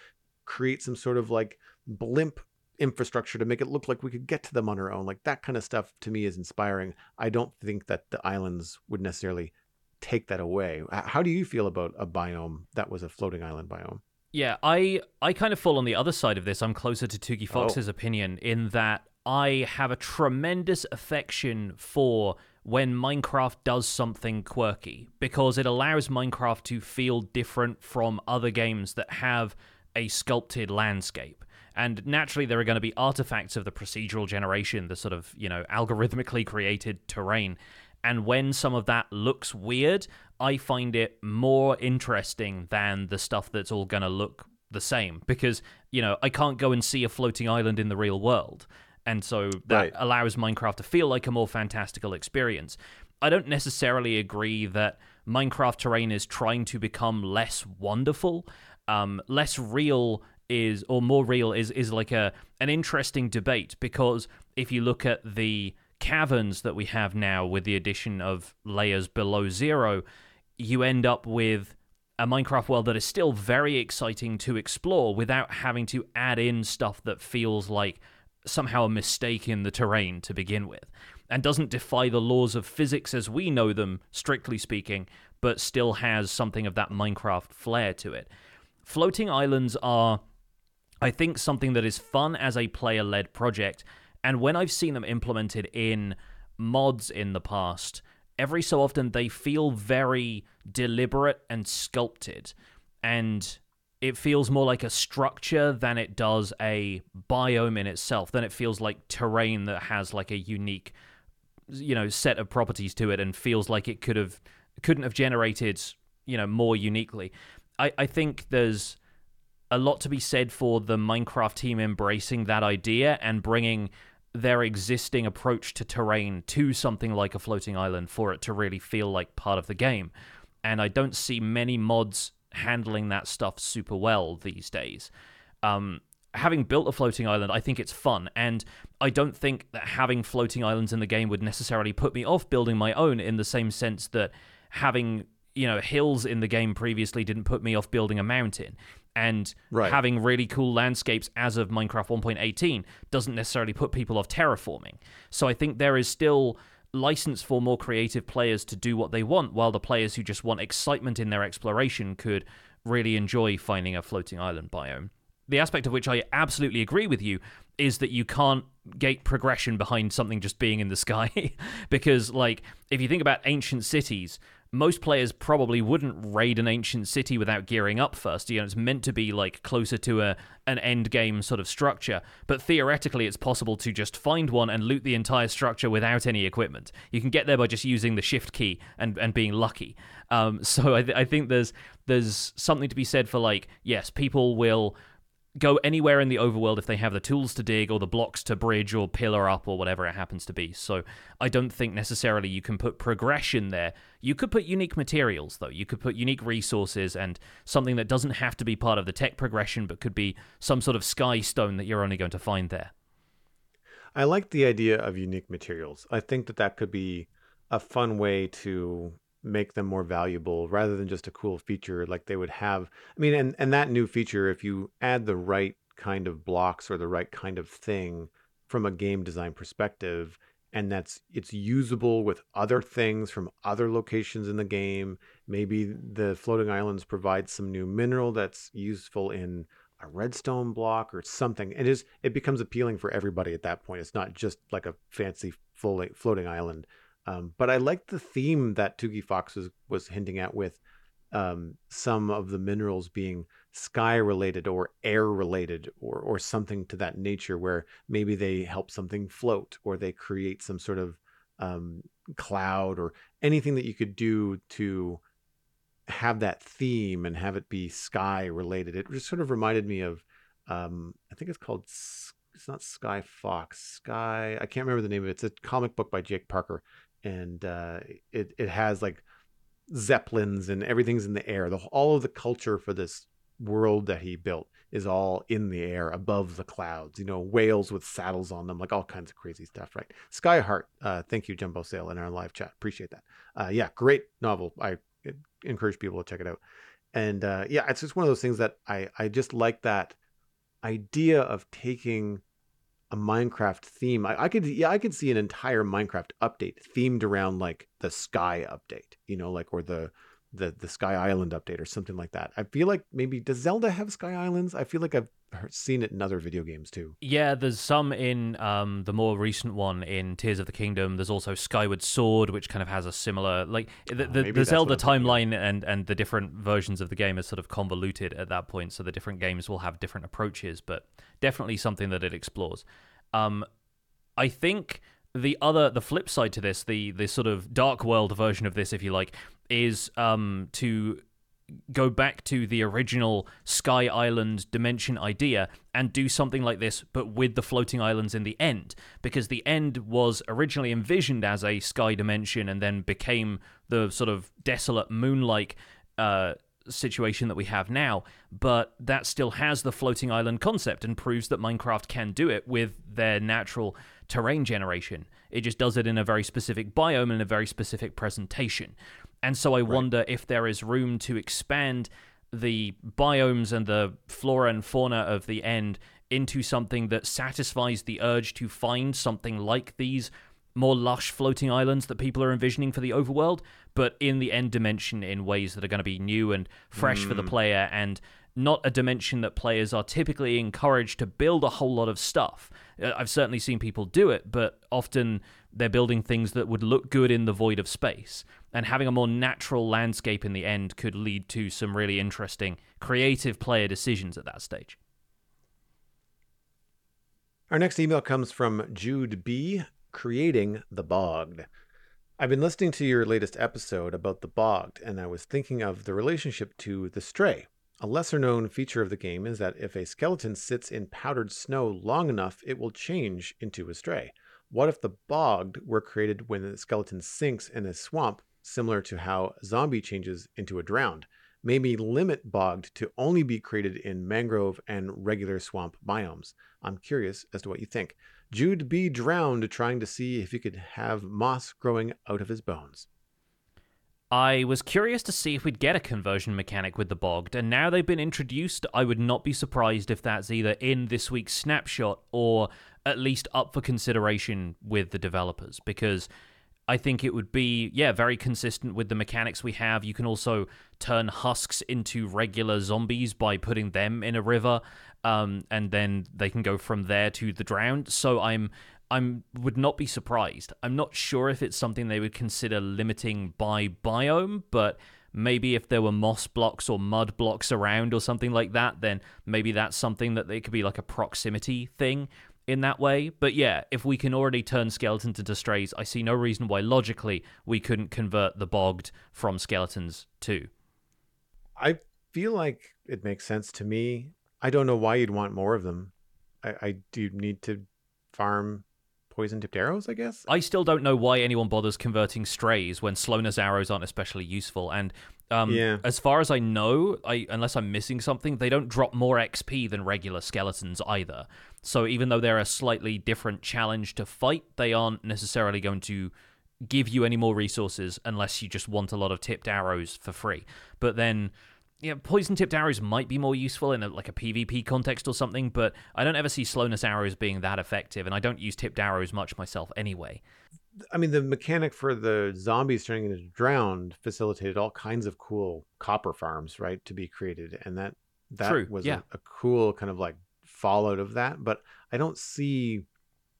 create some sort of like blimp infrastructure to make it look like we could get to them on our own. Like that kind of stuff to me is inspiring. I don't think that the islands would necessarily take that away. How do you feel about a biome that was a floating island biome? Yeah, I I kind of fall on the other side of this. I'm closer to Toogie oh. Fox's oh. opinion in that I have a tremendous affection for when Minecraft does something quirky because it allows Minecraft to feel different from other games that have a sculpted landscape. And naturally, there are going to be artifacts of the procedural generation, the sort of, you know, algorithmically created terrain. And when some of that looks weird, I find it more interesting than the stuff that's all going to look the same because, you know, I can't go and see a floating island in the real world. And so that right. allows Minecraft to feel like a more fantastical experience. I don't necessarily agree that Minecraft terrain is trying to become less wonderful. Um, less real is, or more real is, is like a an interesting debate because if you look at the caverns that we have now with the addition of layers below zero, you end up with a Minecraft world that is still very exciting to explore without having to add in stuff that feels like somehow a mistake in the terrain to begin with, and doesn't defy the laws of physics as we know them, strictly speaking, but still has something of that Minecraft flair to it. Floating islands are, I think, something that is fun as a player led project, and when I've seen them implemented in mods in the past, every so often they feel very deliberate and sculpted. And it feels more like a structure than it does a biome in itself. Then it feels like terrain that has like a unique, you know, set of properties to it and feels like it could have couldn't have generated, you know, more uniquely. I, I think there's a lot to be said for the Minecraft team embracing that idea and bringing their existing approach to terrain to something like a floating island for it to really feel like part of the game. And I don't see many mods handling that stuff super well these days. Um, having built a floating island, I think it's fun, and I don't think that having floating islands in the game would necessarily put me off building my own in the same sense that having you know hills in the game previously didn't put me off building a mountain and right. having really cool landscapes as of Minecraft 1.18 doesn't necessarily put people off terraforming. So I think there is still license for more creative players to do what they want, while the players who just want excitement in their exploration could really enjoy finding a floating island biome. The aspect of which I absolutely agree with you is that you can't gate progression behind something just being in the sky [laughs] because like if you think about ancient cities most players probably wouldn't raid an ancient city without gearing up first. You know, it's meant to be like closer to a an end game sort of structure, but theoretically, it's possible to just find one and loot the entire structure without any equipment. You can get there by just using the shift key and and being lucky. Um, [laughs] so I, th- I think there's there's something to be said for like yes, people will go anywhere in the overworld if they have the tools to dig or the blocks to bridge or pillar up or whatever it happens to be. So I don't think necessarily you can put progression there. You could put unique materials though. You could put unique resources and something that doesn't have to be part of the tech progression but could be some sort of sky stone that you're only going to find there. I like the idea of unique materials. I think that that could be a fun way to make them more valuable rather than just a cool feature like they would have. I mean, and, and that new feature, if you add the right kind of blocks or the right kind of thing from a game design perspective, and that's it's usable with other things from other locations in the game. Maybe the floating islands provide some new mineral that's useful in a redstone block or something. It is it becomes appealing for everybody at that point. It's not just like a fancy floating island. Um, but I like the theme that Toogie Fox was, was hinting at with um, some of the minerals being sky related or air related or, or something to that nature, where maybe they help something float or they create some sort of um, cloud or anything that you could do to have that theme and have it be sky related. It just sort of reminded me of, um, I think it's called, it's not Sky Fox, Sky, I can't remember the name of it. It's a comic book by Jake Parker and uh, it it has like zeppelins and everything's in the air. The all of the culture for this world that he built is all in the air above the clouds. You know, whales with saddles on them, like all kinds of crazy stuff. Right? Skyheart. Uh, thank you, Jumbo Sale, in our live chat. Appreciate that. Uh, yeah, great novel. I encourage people to check it out. And uh, yeah, it's just one of those things that I I just like that idea of taking a Minecraft theme. I, I, could yeah, I could see an entire Minecraft update themed around like the sky update, you know, like or the the the Sky Island update or something like that. I feel like maybe does Zelda have Sky Islands? I feel like I've seen it in other video games too. Yeah, there's some in um, the more recent one in Tears of the Kingdom. There's also Skyward Sword, which kind of has a similar like the, the, oh, the Zelda timeline and and the different versions of the game is sort of convoluted at that point. So the different games will have different approaches, but definitely something that it explores. Um, I think the other the flip side to this the the sort of dark world version of this if you like is um to go back to the original sky island dimension idea and do something like this but with the floating islands in the end because the end was originally envisioned as a sky dimension and then became the sort of desolate moon-like uh, situation that we have now, but that still has the floating island concept and proves that Minecraft can do it with their natural terrain generation. It just does it in a very specific biome and a very specific presentation. And so I right. wonder if there is room to expand the biomes and the flora and fauna of the end into something that satisfies the urge to find something like these more lush floating islands that people are envisioning for the overworld, but in the end dimension in ways that are going to be new and fresh mm. for the mm. player and not a dimension that players are typically encouraged to build a whole lot of stuff. Uh, I've certainly seen people do it, but often they're building things that would look good in the void of space. And having a more natural landscape in the end could lead to some really interesting creative player decisions at that stage. Our next email comes from Jude B creating the bogged. I've been listening to your latest episode about the bogged, and I was thinking of the relationship to the stray. A lesser known feature of the game is that if a skeleton sits in powdered snow long enough, it will change into a stray. What if the bogged were created when the skeleton sinks in a swamp, similar to how zombie changes into a drowned? Maybe limit bogged to only be created in mangrove and regular swamp biomes. I'm curious as to what you think. Jude B. drowned trying to see if he could have moss growing out of his bones. I was curious to see if we'd get a conversion mechanic with the bogged, and now they've been introduced, I would not be surprised if that's either in this week's snapshot or at least up for consideration with the developers, because I think it would be, yeah, very consistent with the mechanics we have. You can also turn husks into regular zombies by putting them in a river, um, and then they can go from there to the drowned. So I'm I'm would not be surprised. I'm not sure if it's something they would consider limiting by biome, but maybe if there were moss blocks or mud blocks around or something like that, then maybe that's something that they could be like a proximity thing in that way. But yeah, if we can already turn skeletons into strays, I see no reason why logically we couldn't convert the bogged from skeletons too. I feel like it makes sense to me. I don't know why you'd want more of them. I, I do need to farm poison tipped arrows, I guess. I still don't know why anyone bothers converting strays when slowness arrows aren't especially useful. And um, Yeah. as far as I know, I unless I'm missing something, they don't drop more XP than regular skeletons either. So even though they're a slightly different challenge to fight, they aren't necessarily going to give you any more resources unless you just want a lot of tipped arrows for free. But then yeah, poison tipped arrows might be more useful in a, like a PvP context or something, but I don't ever see slowness arrows being that effective, and I don't use tipped arrows much myself anyway. I mean, the mechanic for the zombies turning into drowned facilitated all kinds of cool copper farms, right, to be created, and that that True, was yeah. a, a cool kind of like fallout of that. But I don't see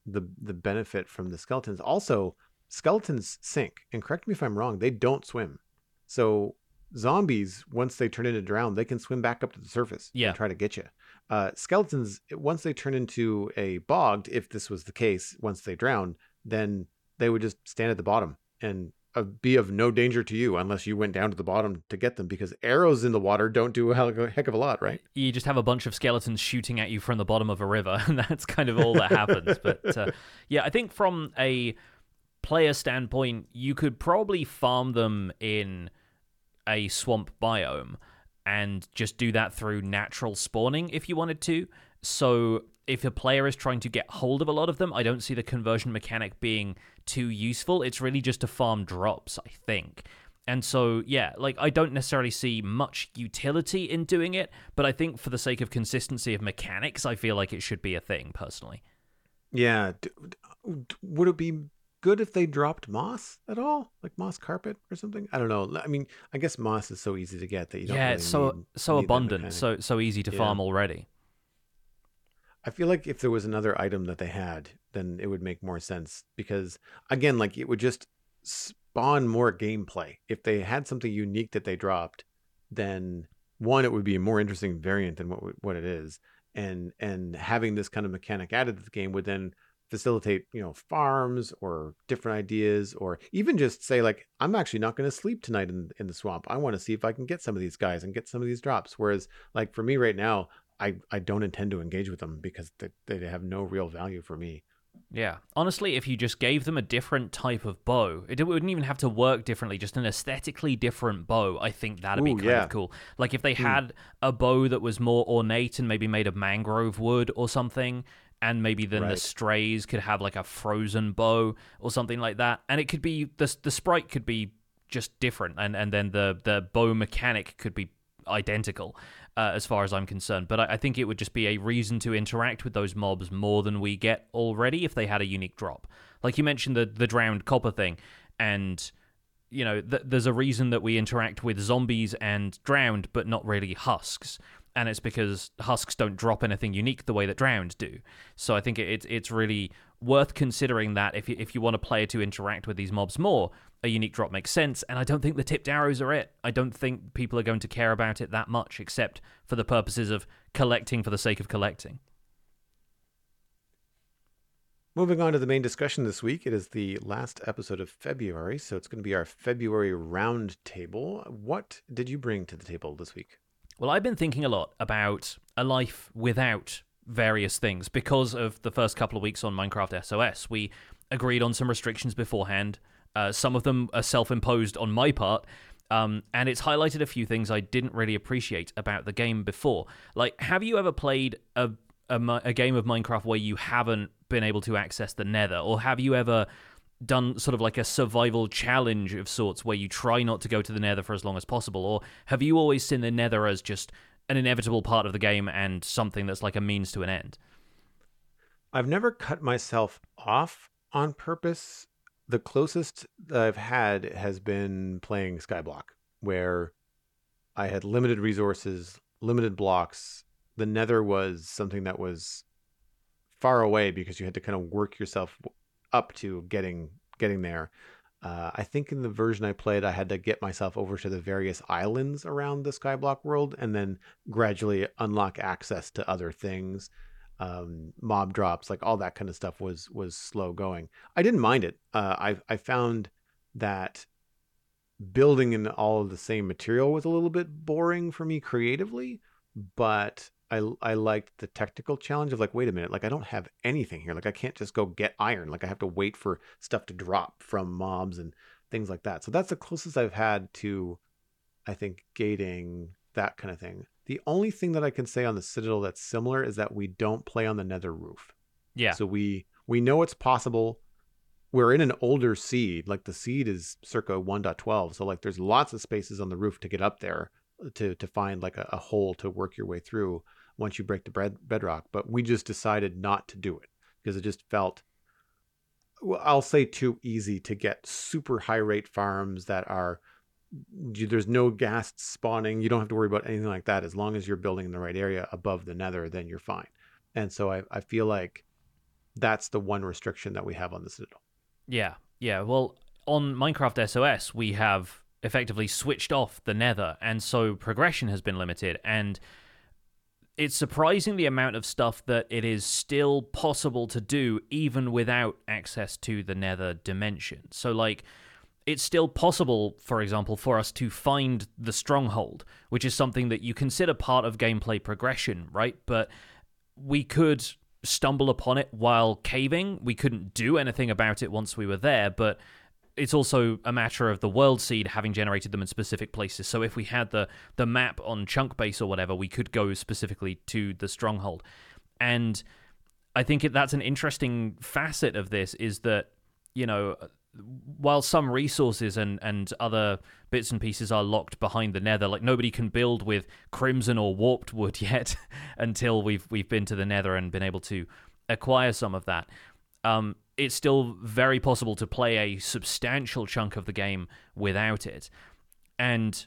the the benefit from the skeletons. Also, skeletons sink, and correct me if I'm wrong, they don't swim. So zombies, once they turn into drowned, they can swim back up to the surface Yeah. and try to get you. Uh, skeletons, once they turn into a bogged, if this was the case, once they drown, then they would just stand at the bottom and uh, be of no danger to you unless you went down to the bottom to get them because arrows in the water don't do a heck of a lot, right? You just have a bunch of skeletons shooting at you from the bottom of a river, [laughs] and that's kind of all that happens. But uh, yeah, I think from a player standpoint, you could probably farm them in a swamp biome and just do that through natural spawning if you wanted to. So if a player is trying to get hold of a lot of them, I don't see the conversion mechanic being too useful. It's really just to farm drops, I think. And so, yeah, like I don't necessarily see much utility in doing it, but I think for the sake of consistency of mechanics, I feel like it should be a thing personally. Yeah. Would it be good if they dropped moss at all, like moss carpet or something? I don't know. I mean, I guess moss is so easy to get that you don't. yeah, really it's so need- so need abundant, so so easy to Yeah. farm already. I feel like if there was another item that they had, then it would make more sense because again, like it would just spawn more gameplay. If they had something unique that they dropped, then one, it would be a more interesting variant than what what it is, and and having this kind of mechanic added to the game would then facilitate you know farms or different ideas or even just say like i'm actually not going to sleep tonight in, in the swamp i want to see if i can get some of these guys and get some of these drops whereas like for me right now I, I don't intend to engage with them because they, they have no real value for me. Yeah. Honestly, if you just gave them a different type of bow, it wouldn't even have to work differently, just an aesthetically different bow, I think that'd be Ooh, kind yeah. of cool. Like if they hmm. had a bow that was more ornate and maybe made of mangrove wood or something, and maybe then the strays could have like a frozen bow or something like that. And it could be the the sprite could be just different and, and then the, the bow mechanic could be identical uh, as far as I'm concerned. But I, I think it would just be a reason to interact with those mobs more than we get already if they had a unique drop. Like you mentioned the the drowned copper thing, and you know th- there's a reason that we interact with zombies and drowned, but not really husks. And it's because husks don't drop anything unique the way that drowned do. So I think it, it's it's really worth considering that if you, if you want a player to interact with these mobs more, a unique drop makes sense. And I don't think the tipped arrows are it. I don't think people are going to care about it that much, except for the purposes of collecting for the sake of collecting. Moving on to the main discussion this week, it is the last episode of February, so it's going to be our February round table. What did you bring to the table this week? Well, I've been thinking a lot about a life without various things because of the first couple of weeks on Minecraft SOS. We agreed on some restrictions beforehand. Uh, some of them are self imposed on my part. Um, and it's highlighted a few things I didn't really appreciate about the game before. Like, have you ever played a, a, a game of Minecraft where you haven't been able to access the nether? Or have you ever done sort of like a survival challenge of sorts where you try not to go to the nether for as long as possible? Or have you always seen the nether as just an inevitable part of the game and something that's like a means to an end? I've never cut myself off on purpose, the closest I've had has been playing Skyblock, where I had limited resources, limited blocks. The Nether was something that was far away because you had to kind of work yourself up to getting getting there. Uh, I think in the version I played, I had to get myself over to the various islands around the Skyblock world and then gradually unlock access to other things. Um, mob drops, like all that kind of stuff was was slow going. I didn't mind it. Uh, I I found that building in all of the same material was a little bit boring for me creatively, but I I liked the technical challenge of like, wait a minute, like I don't have anything here. Like I can't just go get iron. Like I have to wait for stuff to drop from mobs and things like that. So that's the closest I've had to, I think, gating that kind of thing. The only thing that I can say on the Citadel that's similar is that we don't play on the Nether roof. Yeah. So we we know it's possible. We're in an older seed, like the seed is circa 1.12. So like there's lots of spaces on the roof to get up there to to find like a, a hole to work your way through once you break the bed, bedrock. But we just decided not to do it because it just felt, well, I'll say too easy to get super high rate farms that are, there's no ghast spawning. You don't have to worry about anything like that. As long as you're building in the right area above the nether, then you're fine. And so I, I feel like that's the one restriction that we have on the Citadel. Yeah, yeah. Well, on Minecraft SOS, we have effectively switched off the nether, and so progression has been limited. And it's surprising the amount of stuff that it is still possible to do even without access to the nether dimension. So, like, it's still possible, for example, for us to find the stronghold, which is something that you consider part of gameplay progression, right? But we could stumble upon it while caving. We couldn't do anything about it once we were there, but it's also a matter of the world seed having generated them in specific places. So if we had the the map on Chunkbase or whatever, we could go specifically to the stronghold. And I think it, that's an interesting facet of this is that you know while some resources and and other bits and pieces are locked behind the nether like nobody can build with crimson or warped wood [laughs] yet until we've we've been to the nether and been able to acquire some of that um, it's still very possible to play a substantial chunk of the game without it. And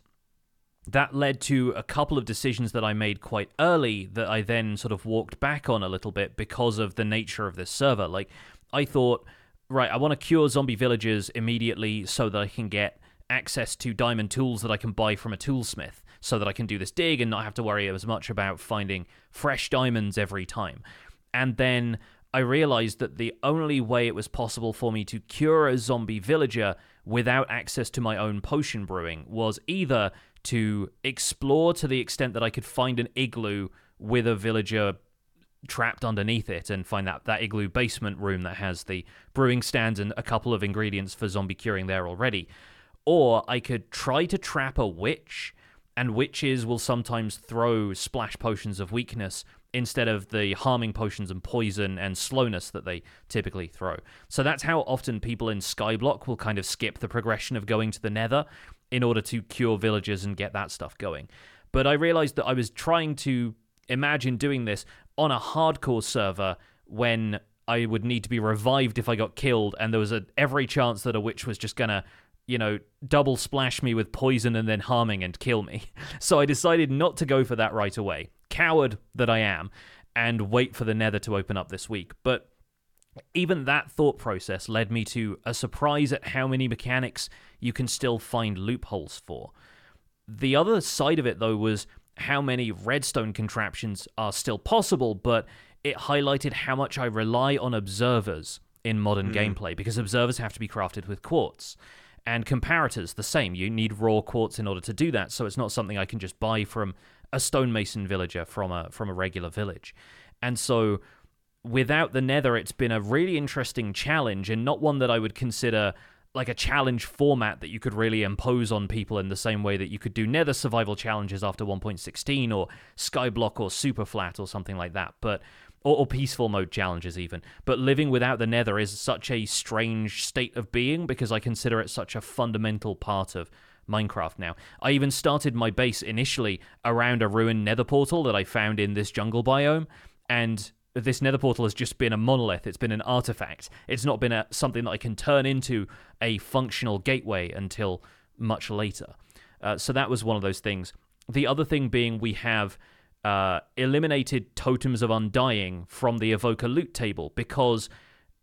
that led to a couple of decisions that I made quite early that I then sort of walked back on a little bit because of the nature of this server. Like, I thought, right, I want to cure zombie villagers immediately so that I can get access to diamond tools that I can buy from a toolsmith so that I can do this dig and not have to worry as much about finding fresh diamonds every time. And then I realized that the only way it was possible for me to cure a zombie villager without access to my own potion brewing was either to explore to the extent that I could find an igloo with a villager trapped underneath it and find that, that igloo basement room that has the brewing stand and a couple of ingredients for zombie curing there already. Or I could try to trap a witch, and witches will sometimes throw splash potions of weakness instead of the harming potions and poison and slowness that they typically throw. So that's how often people in Skyblock will kind of skip the progression of going to the Nether in order to cure villagers and get that stuff going. But I realized that I was trying to imagine doing this on a hardcore server when I would need to be revived if I got killed, and there was a every chance that a witch was just gonna you know, double splash me with poison and then harming and kill me. [laughs] So I decided not to go for that right away coward that I am, and wait for the nether to open up this week. But even that thought process led me to a surprise at how many mechanics you can still find loopholes for. The other side of it, though, was how many redstone contraptions are still possible, but it highlighted how much I rely on observers in modern mm. gameplay because observers have to be crafted with quartz. And comparators, the same. You need raw quartz in order to do that, so it's not something I can just buy from a stonemason villager from a from a regular village. And so without the nether it's been a really interesting challenge and not one that I would consider like a challenge format that you could really impose on people in the same way that you could do nether survival challenges after 1.16 or skyblock or superflat or something like that but or, or, peaceful mode challenges even but living without the nether is such a strange state of being because i consider it such a fundamental part of Minecraft now. I even started my base initially around a ruined nether portal that I found in this jungle biome, and this nether portal has just been a monolith. It's been an artifact. It's not been a, something that I can turn into a functional gateway until much later. Uh, so that was one of those things. The other thing being we have uh, eliminated totems of undying from the evoker loot table because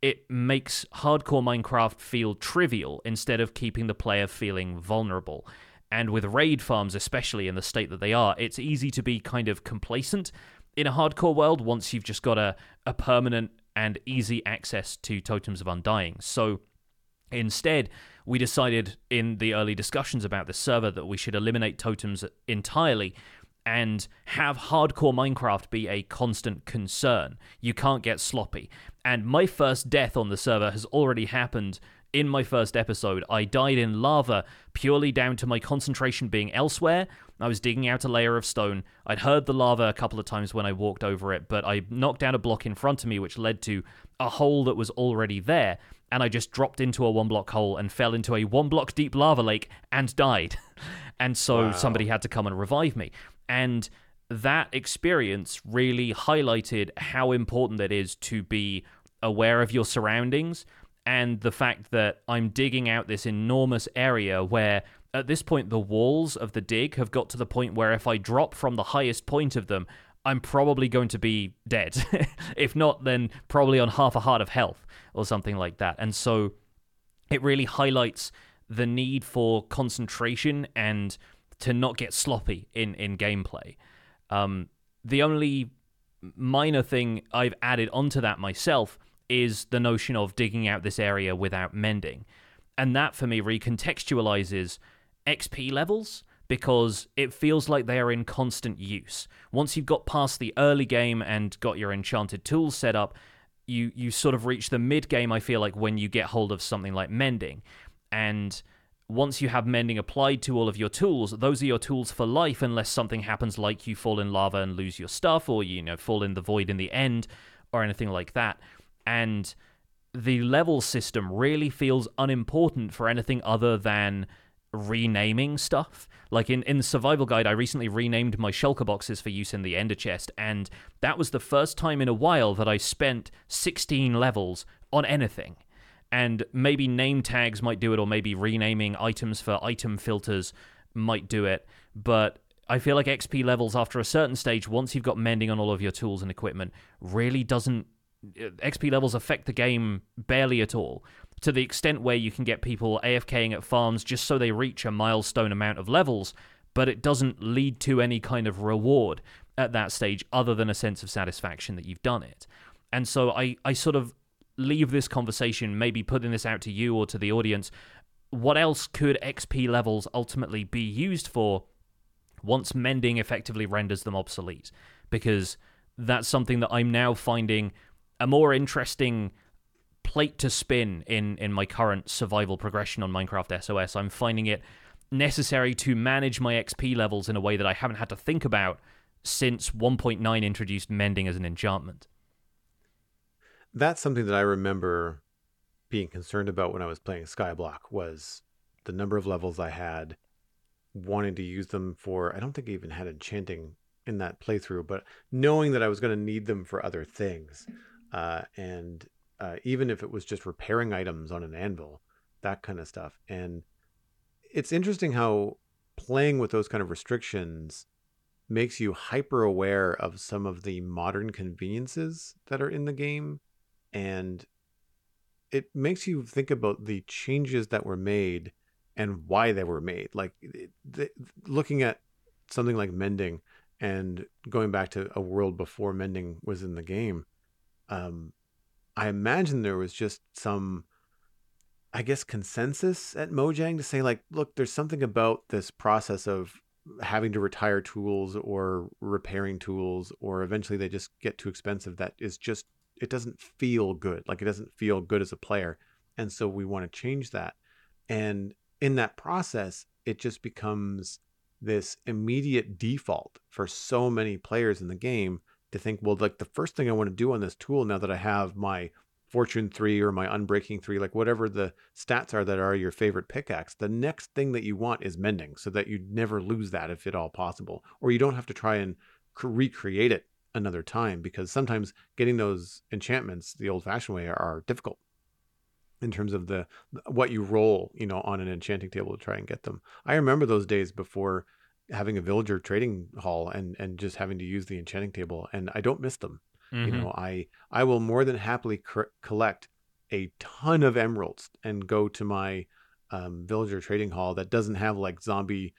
it makes hardcore Minecraft feel trivial instead of keeping the player feeling vulnerable. And with raid farms, especially in the state that they are, it's easy to be kind of complacent in a hardcore world once you've just got a, a permanent and easy access to totems of undying. So instead, we decided in the early discussions about the server that we should eliminate totems entirely and have hardcore Minecraft be a constant concern. You can't get sloppy. And my first death on the server has already happened in my first episode. I died in lava purely down to my concentration being elsewhere. I was digging out a layer of stone. I'd heard the lava a couple of times when I walked over it, but I knocked down a block in front of me, which led to a hole that was already there. And I just dropped into a one block hole and fell into a one block deep lava lake and died. [laughs] and so wow. somebody had to come and revive me. And that experience really highlighted how important it is to be aware of your surroundings and the fact that I'm digging out this enormous area where at this point the walls of the dig have got to the point where if I drop from the highest point of them, I'm probably going to be dead. [laughs] if not, then probably on half a heart of health or something like that. And so it really highlights the need for concentration and to not get sloppy in in gameplay. Um, the only minor thing I've added onto that myself is the notion of digging out this area without mending, and that for me recontextualizes XP levels because it feels like they are in constant use. Once you've got past the early game and got your enchanted tools set up, you you sort of reach the mid game. I feel like when you get hold of something like mending, and once you have mending applied to all of your tools, those are your tools for life unless something happens like you fall in lava and lose your stuff or you know fall in the void in the end or anything like that. And the level system really feels unimportant for anything other than renaming stuff. Like in, in the survival guide, I recently renamed my shulker boxes for use in the ender chest, and that was the first time in a while that I spent 16 levels on anything and maybe name tags might do it, or maybe renaming items for item filters might do it. But I feel like XP levels after a certain stage, once you've got mending on all of your tools and equipment, really doesn't. Uh, XP levels affect the game barely at all. To the extent where you can get people AFKing at farms just so they reach a milestone amount of levels, but it doesn't lead to any kind of reward at that stage other than a sense of satisfaction that you've done it. And so I, I sort of leave this conversation, maybe putting this out to you or to the audience. What else could XP levels ultimately be used for once mending effectively renders them obsolete? Because that's something that I'm now finding a more interesting plate to spin in in my current survival progression on Minecraft SOS. I'm finding it necessary to manage my XP levels in a way that I haven't had to think about since 1.9 introduced mending as an enchantment that's something that I remember being concerned about when I was playing Skyblock was the number of levels I had, wanting to use them for. I don't think I even had enchanting in that playthrough, but knowing that I was going to need them for other things, uh, and uh, even if it was just repairing items on an anvil, that kind of stuff. And it's interesting how playing with those kind of restrictions makes you hyper aware of some of the modern conveniences that are in the game and it makes you think about the changes that were made and why they were made. Like the, looking at something like mending and going back to a world before mending was in the game. Um, I imagine there was just some, I guess, consensus at Mojang to say like, look, there's something about this process of having to retire tools or repairing tools, or eventually they just get too expensive. That is just it doesn't feel good. Like it doesn't feel good as a player. And so we want to change that. And in that process, it just becomes this immediate default for so many players in the game to think, well, like the first thing I want to do on this tool now that I have my fortune three or my unbreaking three, like whatever the stats are that are your favorite pickaxe, the next thing that you want is mending so that you never lose that if at all possible, or you don't have to try and recreate it another time because sometimes getting those enchantments the old fashioned way are, are difficult in terms of the what you roll, you know, on an enchanting table to try and get them. I remember those days before having a villager trading hall and and just having to use the enchanting table and I don't miss them. Mm-hmm. You know, I I will more than happily cr- collect a ton of emeralds and go to my um, villager trading hall that doesn't have like zombie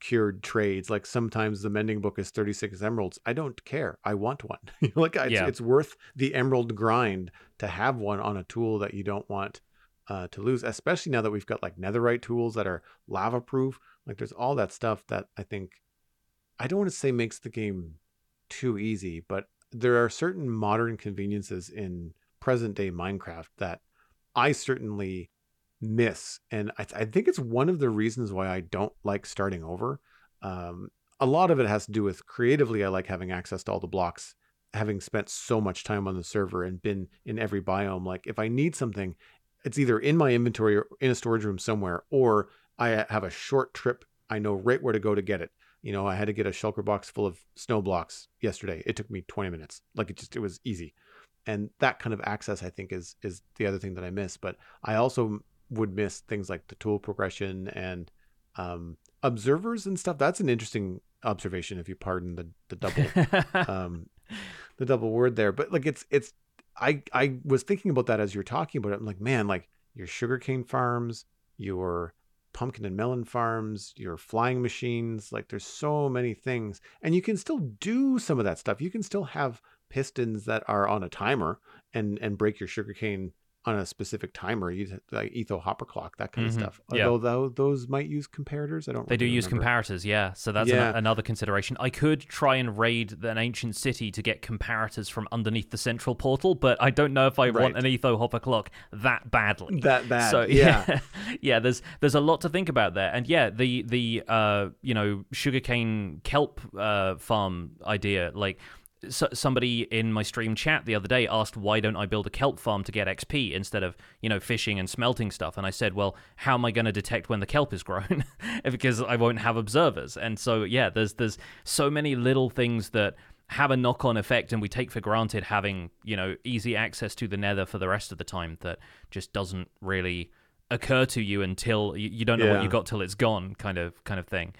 cured trades. Like sometimes the mending book is 36 emeralds. I don't care. I want one. [laughs] like it's, yeah. it's worth the emerald grind to have one on a tool that you don't want uh, to lose, especially now that we've got like netherite tools that are lava proof. Like there's all that stuff that I think I don't want to say makes the game too easy, but there are certain modern conveniences in present day Minecraft that I certainly miss. And I, th- I, think it's one of the reasons why I don't like starting over. Um, a lot of it has to do with creatively, I like having access to all the blocks, having spent so much time on the server and been in every biome. Like, if I need something, it's either in my inventory or in a storage room somewhere, or I have a short trip. I know right where to go to get it. You know, I had to get a shulker box full of snow blocks yesterday. It took me 20 minutes. Like it just, it was easy. And that kind of access, I think, is is the other thing that I miss. But I also would miss things like the tool progression and um, observers and stuff. That's an interesting observation, if you pardon the the double [laughs] um, the double word there. But like it's it's I I was thinking about that as you're talking about it. I'm like, man, like your sugarcane farms, your pumpkin and melon farms, your flying machines, like there's so many things. And you can still do some of that stuff. You can still have pistons that are on a timer and and break your sugarcane on a specific timer, like Etho hopper clock, that kind mm-hmm. of stuff. Yeah. Although those might use comparators, I don't. Know. They really do use comparators, yeah. So that's yeah. an- another consideration. I could try and raid an ancient city to get comparators from underneath the central portal, but I don't know if I right. want an Etho hopper clock that badly. That [laughs] bad. So [laughs] yeah, yeah. There's there's a lot to think about there, and yeah, the the uh you know sugarcane kelp uh farm idea, like so, somebody in my stream chat the other day asked why don't I build a kelp farm to get XP instead of you know fishing and smelting stuff? And I said well how am I going to detect when the kelp is grown? [laughs] Because I won't have observers. And so yeah there's there's so many little things that have a knock-on effect and we take for granted having you know easy access to the nether for the rest of the time that just doesn't really occur to you until you, you don't know yeah. what you got till it's gone kind of kind of thing.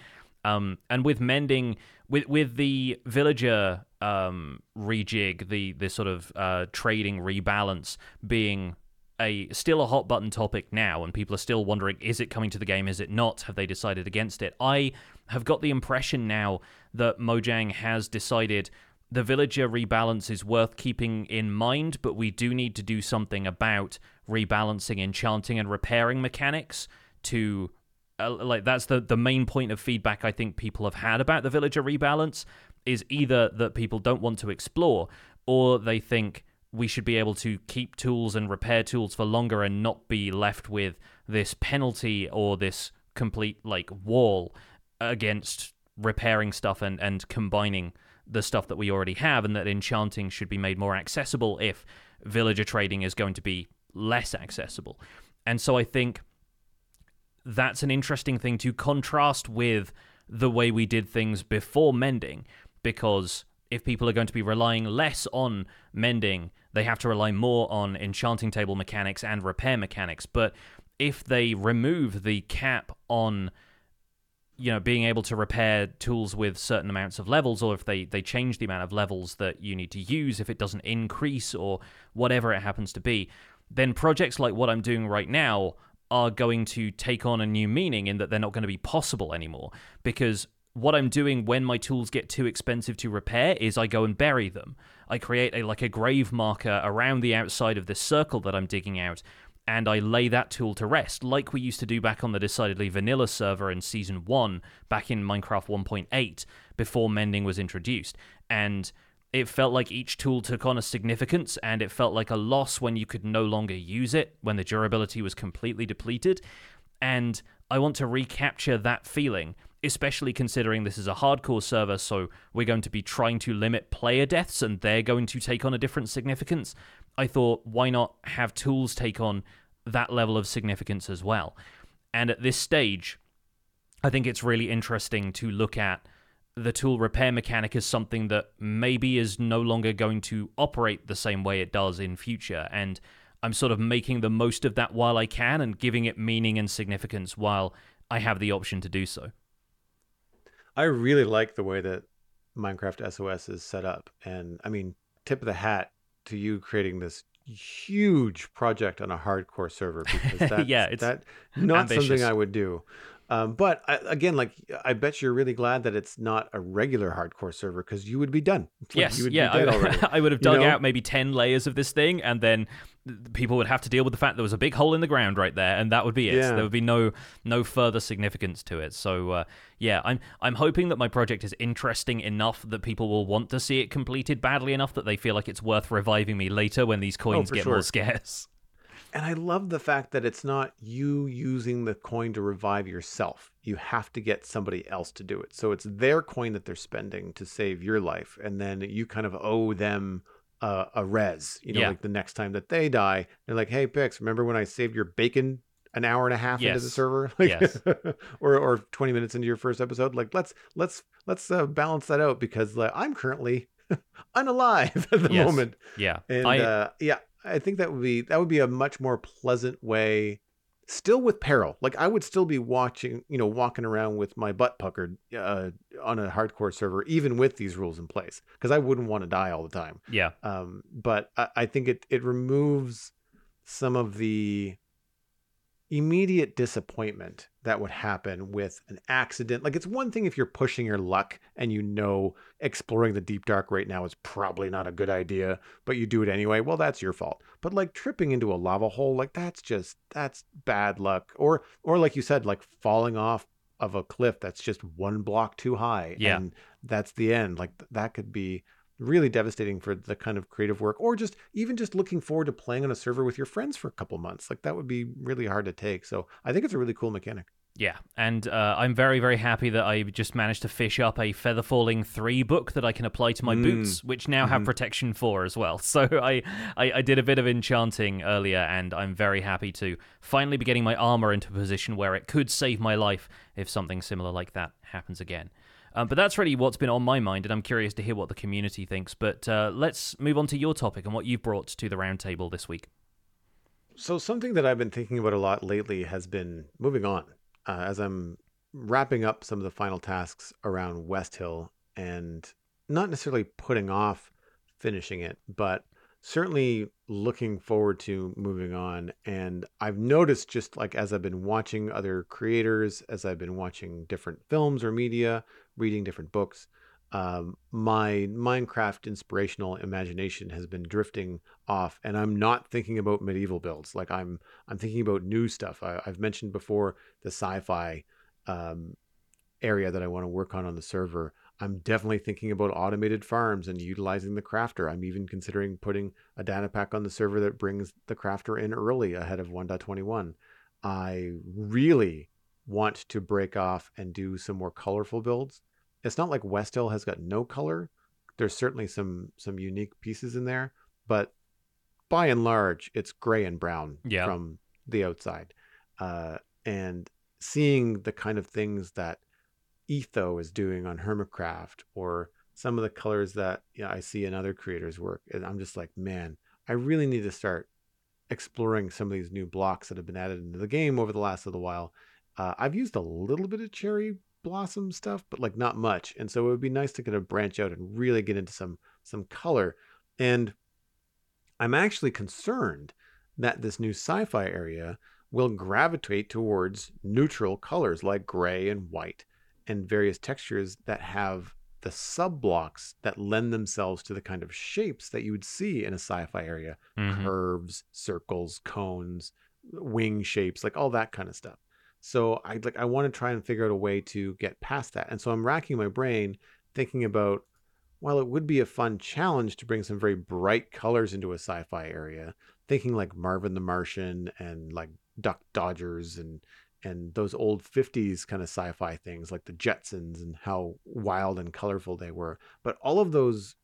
Um, and with mending with with the villager um, rejig, the the sort of uh, trading rebalance being a still a hot button topic now, and people are still wondering: is it coming to the game? Is it not? Have they decided against it? I have got the impression now that Mojang has decided the villager rebalance is worth keeping in mind, but we do need to do something about rebalancing enchanting and repairing mechanics to uh, like that's the the main point of feedback I think people have had about the villager rebalance is either that people don't want to explore or they think we should be able to keep tools and repair tools for longer and not be left with this penalty or this complete like wall against repairing stuff and and combining the stuff that we already have and that enchanting should be made more accessible if villager trading is going to be less accessible. And so I think that's an interesting thing to contrast with the way we did things before mending, because if people are going to be relying less on mending, they have to rely more on enchanting table mechanics and repair mechanics. But if they remove the cap on you know being able to repair tools with certain amounts of levels or if they they change the amount of levels that you need to use if it doesn't increase or whatever it happens to be then projects like what I'm doing right now are going to take on a new meaning in that they're not going to be possible anymore because what I'm doing when my tools get too expensive to repair is I go and bury them. I create a like a grave marker around the outside of this circle that I'm digging out and I lay that tool to rest like we used to do back on the decidedly vanilla server in season 1 back in Minecraft 1.8 before mending was introduced. And it felt like each tool took on a significance, and it felt like a loss when you could no longer use it, when the durability was completely depleted. And I want to recapture that feeling, especially considering this is a hardcore server, so we're going to be trying to limit player deaths, and they're going to take on a different significance. I thought, why not have tools take on that level of significance as well? And at this stage, I think it's really interesting to look at the tool repair mechanic is something that maybe is no longer going to operate the same way it does in future and I'm sort of making the most of that while I can and giving it meaning and significance while I have the option to do so. I really like the way that Minecraft SOS is set up. And I mean, tip of the hat to you creating this huge project on a hardcore server because [laughs] that's yeah, it's that not ambitious. something I would do. Um, but I, again, like I bet you're really glad that it's not a regular hardcore server because you would be done. Like, yes, you would yeah, be dead I, already. [laughs] I would have you dug know? out maybe 10 layers of this thing and then people would have to deal with the fact there was a big hole in the ground right there and that would be it. Yeah. There would be no no further significance to it. So uh, yeah, I'm I'm hoping that my project is interesting enough that people will want to see it completed badly enough that they feel like it's worth reviving me later when these coins Oh, get sure. more [laughs] scarce. And I love the fact that it's not you using the coin to revive yourself. You have to get somebody else to do it. So it's their coin that they're spending to save your life. And then you kind of owe them uh, a res. You know, Yeah. like the next time that they die, they're like, hey, Pix, remember when I saved your bacon an hour and a half into the server? [laughs] Like, Yes. [laughs] or, or 20 minutes into your first episode? Like, let's, let's, let's uh, balance that out because like, I'm currently [laughs] unalive at the Yes. moment. Yeah. And I uh, yeah, I think that would be that would be a much more pleasant way. Still with peril, like I would still be watching, you know, walking around with my butt puckered uh, on a hardcore server, even with these rules in place, because I wouldn't want to die all the time. yeah. Um, but I, I think it it removes some of the immediate disappointment that would happen with an accident. Like it's one thing if you're pushing your luck and you know exploring the deep dark right now is probably not a good idea, but you do it anyway. Well, that's your fault. But like tripping into a lava hole, like that's just that's bad luck. Or or like you said, like falling off of a cliff that's just one block too high Yeah. and that's the end. Like that could be really devastating for the kind of creative work or just even just looking forward to playing on a server with your friends for a couple months like that would be really hard to take so i think it's a really cool mechanic Yeah, and uh, I'm very, very happy that I just managed to fish up a Feather Falling 3 book that I can apply to my Mm. boots, which now have Mhm. protection 4 as well. [laughs] So I, I, I did a bit of enchanting earlier, and I'm very happy to finally be getting my armor into a position where it could save my life if something similar like that happens again. Um, but that's really what's been on my mind, and I'm curious to hear what the community thinks. But uh, let's move on to your topic and what you've brought to the roundtable this week. So something that I've been thinking about a lot lately has been moving on. Uh, as I'm wrapping up some of the final tasks around West Hill and not necessarily putting off finishing it, but certainly looking forward to moving on. And I've noticed just like as I've been watching other creators, as I've been watching different films or media, reading different books, um, my Minecraft inspirational imagination has been drifting off, and I'm not thinking about medieval builds. Like I'm, I'm thinking about new stuff. I, I've mentioned before the sci-fi um, area that I want to work on on the server. I'm definitely thinking about automated farms and utilizing the crafter. I'm even considering putting a data pack on the server that brings the crafter in early ahead of 1.21. I really want to break off and do some more colorful builds. It's not like West Hill has got no color. There's certainly some some unique pieces in there, but by and large, it's gray and brown Yeah. from the outside. Uh, and seeing the kind of things that Etho is doing on Hermitcraft or some of the colors that you know, I see in other creators' work, and I'm just like, man, I really need to start exploring some of these new blocks that have been added into the game over the last little while. Uh, I've used a little bit of cherry blossom stuff, but like not much, and so it would be nice to kind of branch out and really get into some some color. And I'm actually concerned that this new sci-fi area will gravitate towards neutral colors like gray and white and various textures that have the sub blocks that lend themselves to the kind of shapes that you would see in a sci-fi area Mhm. curves circles cones wing shapes like all that kind of stuff so i like i want to try and figure out a way to get past that and so i'm racking my brain thinking about while it would be a fun challenge to bring some very bright colors into a sci-fi area thinking like marvin the martian and like duck dodgers and and those old 50s kind of sci-fi things like the jetsons and how wild and colorful they were. But all of those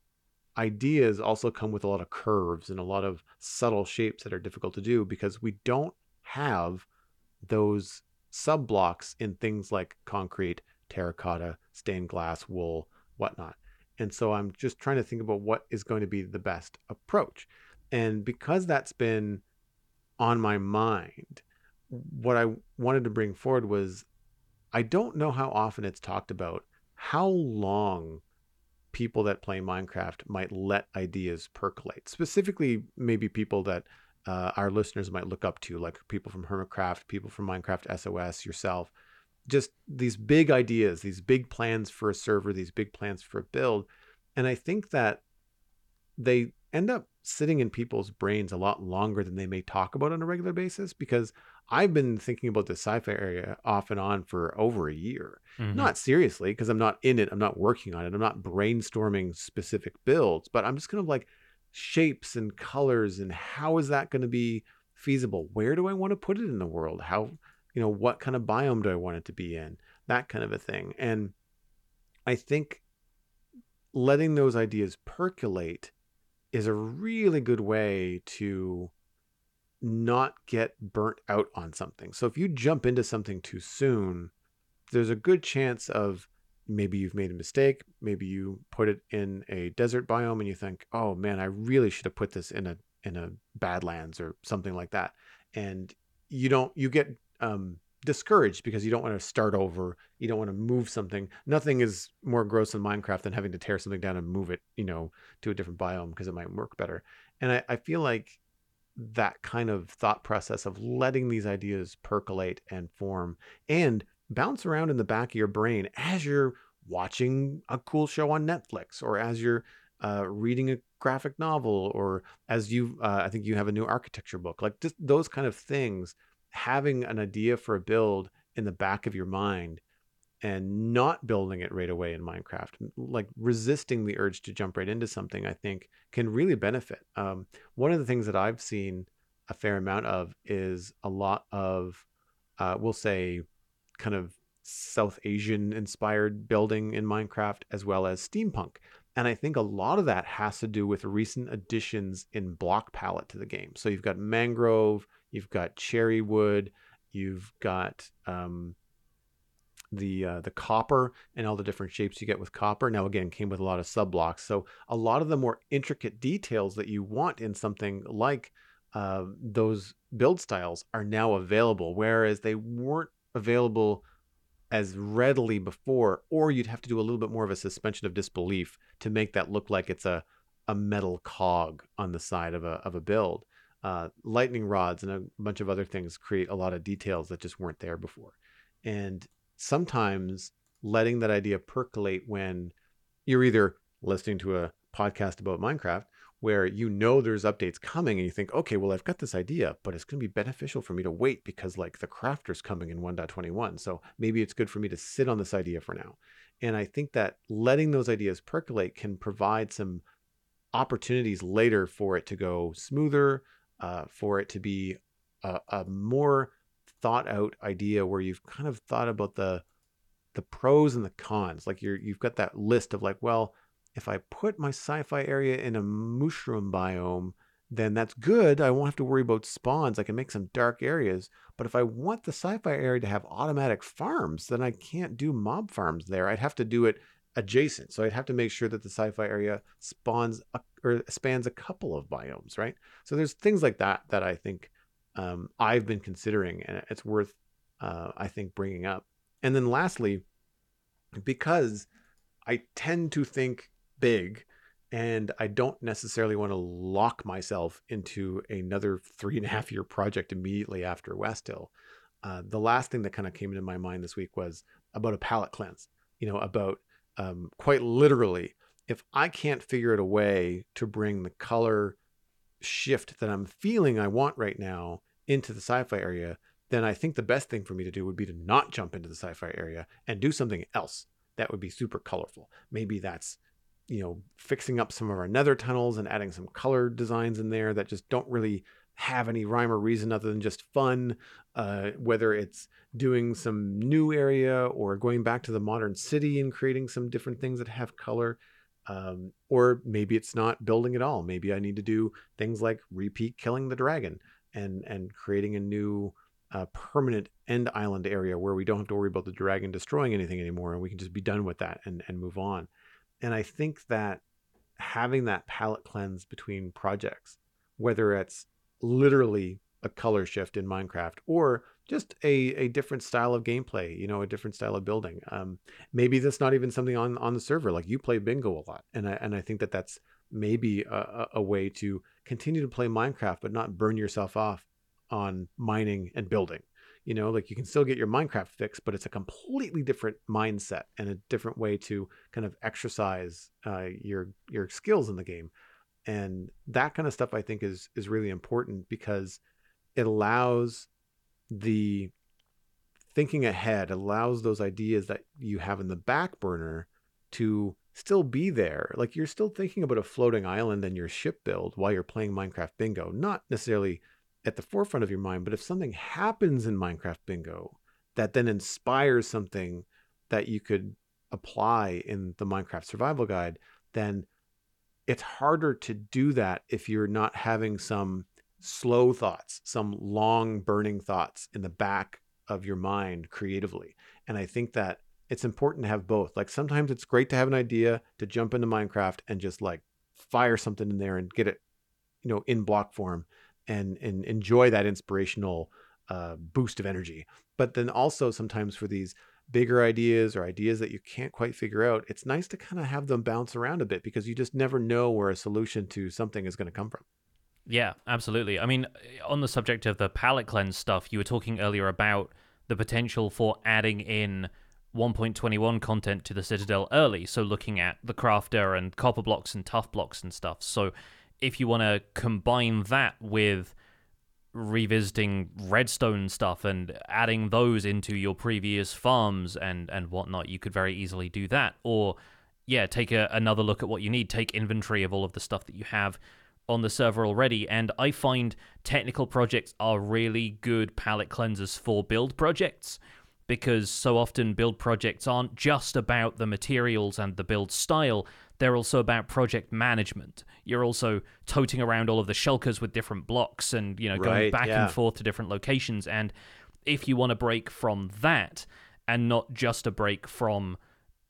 ideas also come with a lot of curves and a lot of subtle shapes that are difficult to do because we don't have those sub blocks in things like concrete terracotta, stained glass, wool, whatnot. And so I'm just trying to think about what is going to be the best approach. And because that's been on my mind, what I wanted to bring forward was I don't know how often it's talked about how long people that play Minecraft might let ideas percolate. Specifically, maybe people that uh, our listeners might look up to, like people from Hermitcraft, people from Minecraft SOS, yourself. Just these big ideas, these big plans for a server, these big plans for a build. And I think that they end up sitting in people's brains a lot longer than they may talk about on a regular basis because I've been thinking about the sci-fi area off and on for over a year. Mm-hmm. Not seriously because I'm not in it, I'm not working on it. I'm not brainstorming specific builds, but I'm just kind of like shapes and colors and how is that going to be feasible? Where do I want to put it in the world? How, you know, what kind of biome do I want it to be in? That kind of a thing. And I think letting those ideas percolate is a really good way to not get burnt out on something. So if you jump into something too soon, there's a good chance of maybe you've made a mistake, maybe you put it in a desert biome and you think, "Oh man, I really should have put this in a in a badlands or something like that." And you don't you get um discouraged because you don't want to start over. You don't want to move something. Nothing is more gross in Minecraft than having to tear something down and move it, you know, to a different biome because it might work better. And I, I feel like that kind of thought process of letting these ideas percolate and form and bounce around in the back of your brain as you're watching a cool show on Netflix or as you're uh, reading a graphic novel or as you, uh, I think you have a new architecture book, like just those kind of things having an idea for a build in the back of your mind and not building it right away in Minecraft, like resisting the urge to jump right into something, I think can really benefit. Um, one of the things that I've seen a fair amount of is a lot of, uh, we'll say, kind of South Asian inspired building in Minecraft, as well as steampunk. And I think a lot of that has to do with recent additions in block palette to the game. So you've got mangrove, You've got cherry wood. You've got um, the uh, the copper and all the different shapes you get with copper. Now again, came with a lot of sub blocks. So a lot of the more intricate details that you want in something like uh, those build styles are now available, whereas they weren't available as readily before, or you'd have to do a little bit more of a suspension of disbelief to make that look like it's a a metal cog on the side of a of a build uh, lightning rods and a bunch of other things create a lot of details that just weren't there before. And sometimes letting that idea percolate when you're either listening to a podcast about Minecraft where you know there's updates coming and you think, okay, well, I've got this idea, but it's going to be beneficial for me to wait because like the crafter's coming in 1.21. So maybe it's good for me to sit on this idea for now. And I think that letting those ideas percolate can provide some opportunities later for it to go smoother, uh, for it to be a, a more thought out idea where you've kind of thought about the the pros and the cons. Like you're you've got that list of like, well, if I put my sci-fi area in a mushroom biome, then that's good. I won't have to worry about spawns. I can make some dark areas. But if I want the sci-fi area to have automatic farms, then I can't do mob farms there. I'd have to do it adjacent. So I'd have to make sure that the sci-fi area spawns a, or spans a couple of biomes, right? So there's things like that that I think um, I've been considering, and it's worth uh, I think bringing up. And then lastly, because I tend to think big. And I don't necessarily want to lock myself into another three and a half year project immediately after West Hill. Uh, the last thing that kind of came into my mind this week was about a palette cleanse, you know, about um, quite literally, if I can't figure out a way to bring the color shift that I'm feeling I want right now into the sci fi area, then I think the best thing for me to do would be to not jump into the sci fi area and do something else that would be super colorful. Maybe that's you know fixing up some of our nether tunnels and adding some color designs in there that just don't really have any rhyme or reason other than just fun. Uh, whether it's doing some new area or going back to the modern city and creating some different things that have color. Um, or maybe it's not building at all. Maybe I need to do things like repeat killing the dragon and and creating a new a permanent end island area where we don't have to worry about the dragon destroying anything anymore and we can just be done with that and, and move on. And I think that having that palette cleanse between projects, whether it's literally a color shift in Minecraft or just a, a different style of gameplay, you know, a different style of building. Um, maybe that's not even something on, on the server. Like you play bingo a lot. And I, and I think that that's maybe a, a way to continue to play Minecraft, but not burn yourself off on mining and building. You know, like you can still get your Minecraft fix, but it's a completely different mindset and a different way to kind of exercise uh, your your skills in the game. And that kind of stuff I think is is really important because it allows the thinking ahead allows those ideas that you have in the back burner to still be there. Like you're still thinking about a floating island and your ship build while you're playing Minecraft Bingo, not necessarily at the forefront of your mind, but if something happens in Minecraft Bingo that then inspires something that you could apply in the Minecraft Survival Guide, then it's harder to do that if you're not having some slow thoughts, some long burning thoughts in the back of your mind creatively. And I think that it's important to have both. Like sometimes it's great to have an idea to jump into Minecraft and just like fire something in there and get it, you know, in block form and and enjoy that inspirational uh, boost of energy. But then also sometimes for these bigger ideas or ideas that you can't quite figure out, it's nice to kind of have them bounce around a bit because you just never know where a solution to something is going to come from. Yeah, absolutely. I mean, on the subject of the palette cleanse stuff, you were talking earlier about the potential for adding in 1.21 content to the Citadel early. So looking at the crafter and copper blocks and tough blocks and stuff. So if you want to combine that with revisiting redstone stuff and adding those into your previous farms and and whatnot, you could very easily do that. Or yeah, take a, another look at what you need. Take inventory of all of the stuff that you have on the server already. And I find technical projects are really good palette cleansers for build projects because so often build projects aren't just about the materials and the build style, they're also about project management. You're also toting around all of the shulkers with different blocks and, you know, going right, back yeah. and forth to different locations. And if you want to break from that and not just a break from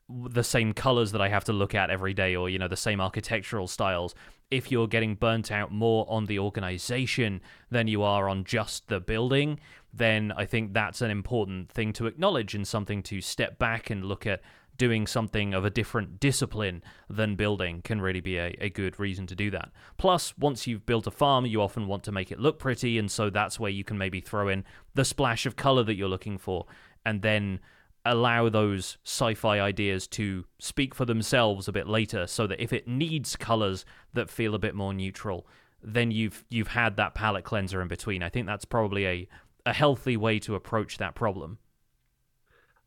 the same colors that I have to look at every day or you know the same architectural styles if you're getting burnt out more on the organization than you are on just the building then I think that's an important thing to acknowledge and something to step back and look at doing something of a different discipline than building can really be a, a good reason to do that. Plus, once you've built a farm, you often want to make it look pretty, and so that's where you can maybe throw in the splash of color that you're looking for, and then allow those sci-fi ideas to speak for themselves a bit later so that if it needs colors that feel a bit more neutral then you've you've had that palette cleanser in between i think that's probably a a healthy way to approach that problem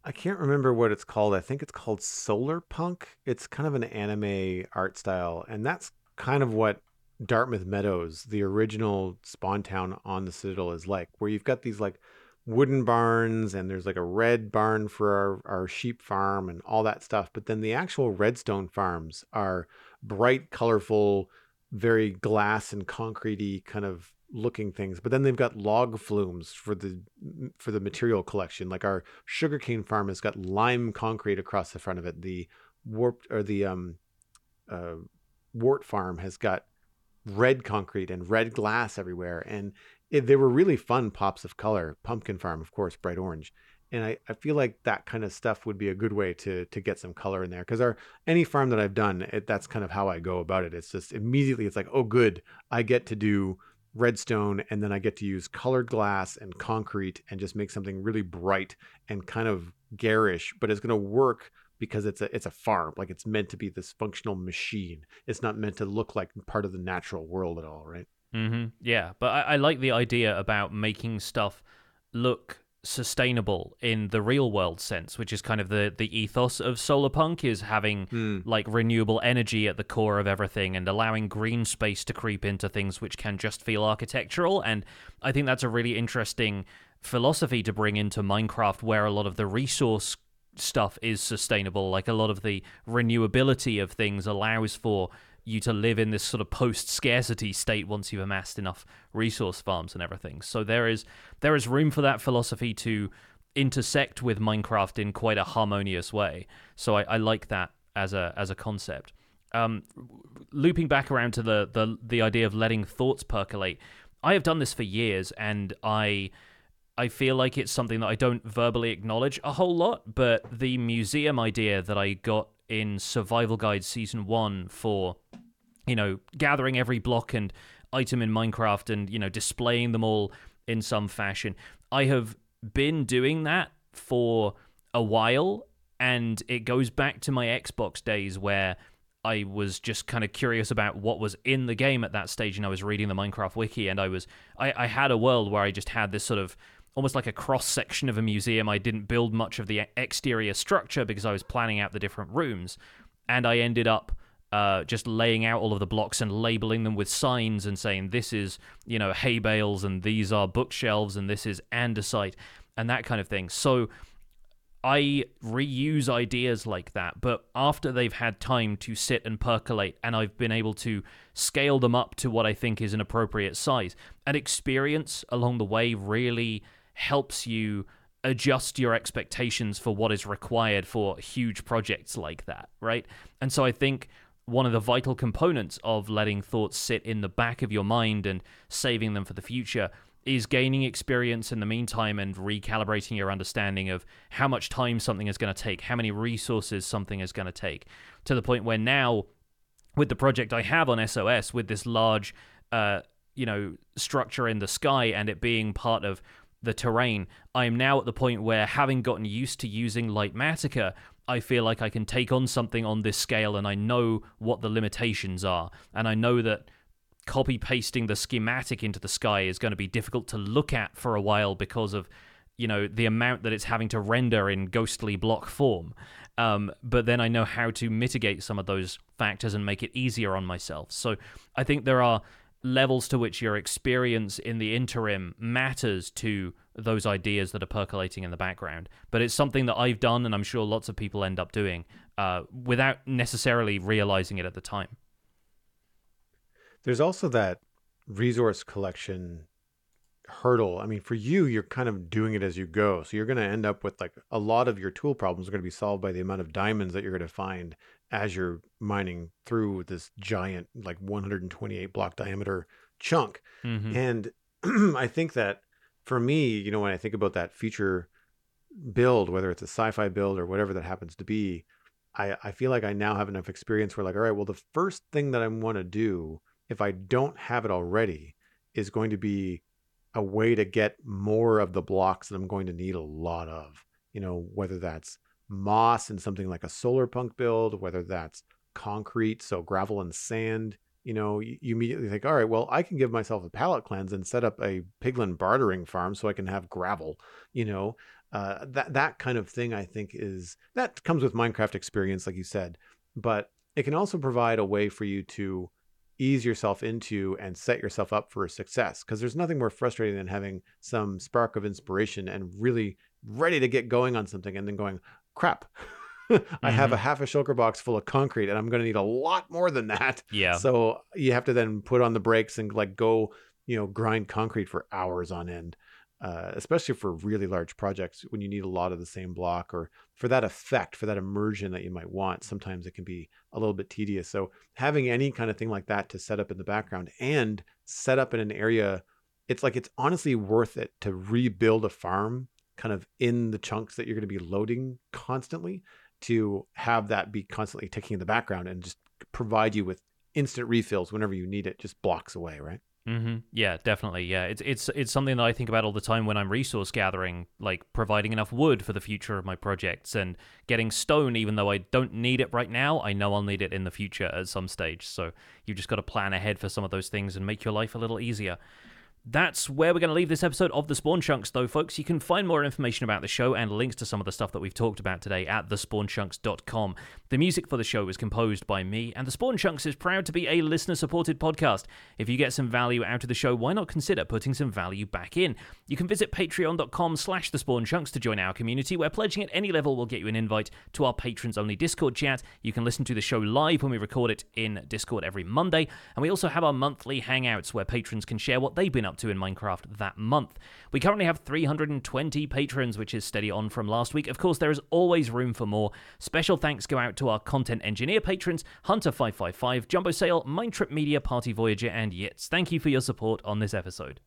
I can't remember what it's called. I think it's called Solar Punk. It's kind of an anime art style, and that's kind of what Dartmouth Meadows, the original spawn town on the Citadel, is like, where you've got these like wooden barns and there's like a red barn for our, our sheep farm and all that stuff. But then the actual redstone farms are bright, colorful, very glass and concretey kind of looking things. But then they've got log flumes for the for the material collection. Like our sugarcane farm has got lime concrete across the front of it. The warped or the um uh, wart farm has got red concrete and red glass everywhere and it, they were really fun pops of color. Pumpkin Farm, of course, bright orange. And I, I feel like that kind of stuff would be a good way to to get some color in there because our any farm that I've done, it, that's kind of how I go about it. It's just immediately it's like, oh, good, I get to do redstone and then I get to use colored glass and concrete and just make something really bright and kind of garish, but it's going to work because it's a it's a farm. Like it's meant to be this functional machine. It's not meant to look like part of the natural world at all, right? Mm-hmm. Yeah, but I, I like the idea about making stuff look sustainable in the real world sense, which is kind of the the ethos of solar punk is having Mm. like renewable energy at the core of everything and allowing green space to creep into things which can just feel architectural. And I think that's a really interesting philosophy to bring into Minecraft, where a lot of the resource stuff is sustainable. Like a lot of the renewability of things allows for you to live in this sort of post scarcity state once you've amassed enough resource farms and everything. So there is there is room for that philosophy to intersect with Minecraft in quite a harmonious way. So I, I like that as a as a concept. Um, looping back around to the, the the idea of letting thoughts percolate, I have done this for years, and I I feel like it's something that I don't verbally acknowledge a whole lot. But the museum idea that I got in Survival Guide Season 1 for, you know, gathering every block and item in Minecraft and, you know, displaying them all in some fashion. I have been doing that for a while, and it goes back to my Xbox days where I was just kind of curious about what was in the game at that stage, and I was reading the Minecraft wiki, and I was I, I had a world where I just had this sort of almost like a cross section of a museum. I didn't build much of the exterior structure because I was planning out the different rooms, and I ended up uh, just laying out all of the blocks and labeling them with signs and saying this is you know hay bales and these are bookshelves and this is andesite and that kind of thing. So I reuse ideas like that, but after they've had time to sit and percolate, and I've been able to scale them up to what I think is an appropriate size, and experience along the way really helps you adjust your expectations for what is required for huge projects like that, right? And so I think one of the vital components of letting thoughts sit in the back of your mind and saving them for the future is gaining experience in the meantime and recalibrating your understanding of how much time something is going to take, how many resources something is going to take, to the point where now, with the project I have on SOS, with this large, uh, you know, structure in the sky and it being part of the terrain, I am now at the point where, having gotten used to using Litematica, I feel like I can take on something on this scale and I know what the limitations are. And I know that copy pasting the schematic into the sky is going to be difficult to look at for a while because of you know the amount that it's having to render in ghostly block form. Um, but then i know how to mitigate some of those factors and make it easier on myself. So i think there are levels to which your experience in the interim matters to those ideas that are percolating in the background. But it's something that I've done, and I'm sure lots of people end up doing uh, without necessarily realizing it at the time. There's also that resource collection hurdle. I mean, for you, you're kind of doing it as you go. So you're going to end up with like a lot of your tool problems are going to be solved by the amount of diamonds that you're going to find as you're mining through this giant, like 128 block diameter chunk. Mm-hmm. And [clears throat] I think that for me, you know, when I think about that future build, whether it's a sci fi build or whatever that happens to be, I, I feel like I now have enough experience where, like, all right, well, the first thing that I want to do, if I don't have it already, is going to be a way to get more of the blocks that I'm going to need a lot of. You know, whether that's moss and something like a solar punk build, whether that's concrete, so gravel and sand, you know, you, you, immediately think, all right, well, I can give myself a palette cleanse and set up a piglin bartering farm so I can have gravel, you know. Uh, that that kind of thing, I think, is that comes with Minecraft experience, like you said, but it can also provide a way for you to ease yourself into and set yourself up for success. Because there's nothing more frustrating than having some spark of inspiration and really ready to get going on something and then going, crap. [laughs] I mm-hmm. have a mm-hmm. half a shulker box full of concrete and I'm going to need a lot more than that. Yeah. So you have to then put on the brakes and like go, you know, grind concrete for hours on end. Uh, especially for really large projects when you need a lot of the same block or for that effect, for that immersion that you might want. Sometimes it can be a little bit tedious. So having any kind of thing like that to set up in the background and set up in an area, it's like it's honestly worth it to rebuild a farm kind of in the chunks that you're going to be loading constantly to have that be constantly ticking in the background and just provide you with instant refills whenever you need it just blocks away right Mm-hmm. Yeah, definitely. Yeah, it's it's it's something that I think about all the time when I'm resource gathering, like providing enough wood for the future of my projects and getting stone, even though I don't need it right now. I know I'll need it in the future at some stage. So you just got to plan ahead for some of those things and make your life a little easier that's where we're going to leave this episode of The Spawn Chunks, though, folks. You can find more information about the show and links to some of the stuff that we've talked about today at thespawnchunks.com. The music for the show is composed by me, and The Spawn Chunks is proud to be a listener supported podcast. If you get some value out of the show, why not consider putting some value back in? You can visit patreon.com slash The Spawn Chunks to join our community, where pledging at any level will get you an invite to our patrons only Discord chat. You can listen to the show live when we record it in Discord every Monday, and we also have our monthly hangouts where patrons can share what they've been up to in Minecraft that month. We currently have 320 patrons, which is steady on from last week. Of course, there is always room for more. Special thanks go out to our content engineer patrons Hunter555, Jumbo Sale, Mindtrip Media, Party Voyager, and Yitz. Thank you for your support on this episode.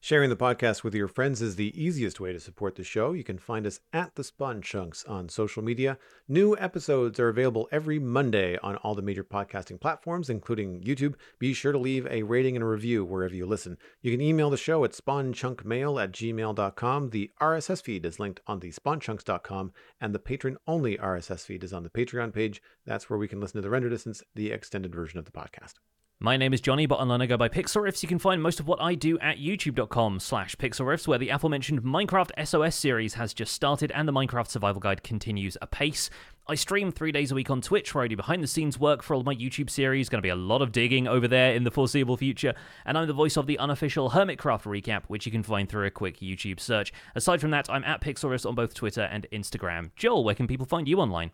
Sharing the podcast with your friends is the easiest way to support the show. You can find us at the Spawn Chunks on social media. New episodes are available every Monday on all the major podcasting platforms, including YouTube. Be sure to leave a rating and a review wherever you listen. You can email the show at spawnchunkmail at gmail.com. The RSS feed is linked on the spawnchunks.com, and the patron only RSS feed is on the Patreon page. That's where we can listen to the render distance, the extended version of the podcast. My name is Jonny, but online I go by Pixel Riffs. You can find most of what I do at youtube.com slash pixelriffs, where the aforementioned Minecraft SOS series has just started and the Minecraft Survival Guide continues apace. I stream three days a week on Twitch where I do behind the scenes work for all my YouTube series. Going to be a lot of digging over there in the foreseeable future. And I'm the voice of the unofficial Hermitcraft recap, which you can find through a quick YouTube search. Aside from that, I'm at Pixelriffs on both Twitter and Instagram. Joel, where can people find you online?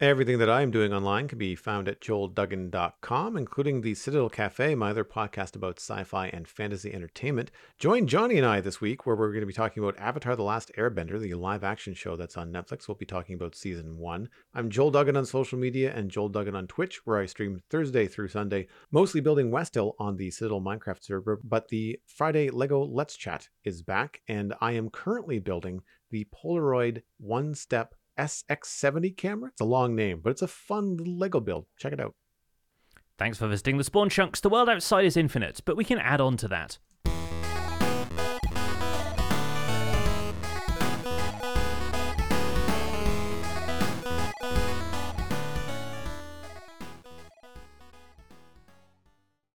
Everything that I am doing online can be found at joelduggan.com, including the Citadel Cafe, my other podcast about sci fi and fantasy entertainment. Join Jonny and I this week, where we're going to be talking about Avatar The Last Airbender, the live action show that's on Netflix. We'll be talking about season one. I'm Joel Duggan on social media and Joel Duggan on Twitch, where I stream Thursday through Sunday, mostly building Westhill on the Citadel Minecraft server. But the Friday Lego Let's Chat is back, and I am currently building the Polaroid one step SX70 camera. It's a long name, but it's a fun little Lego build. Check it out. Thanks for visiting the Spawn Chunks. The world outside is infinite, but we can add on to that.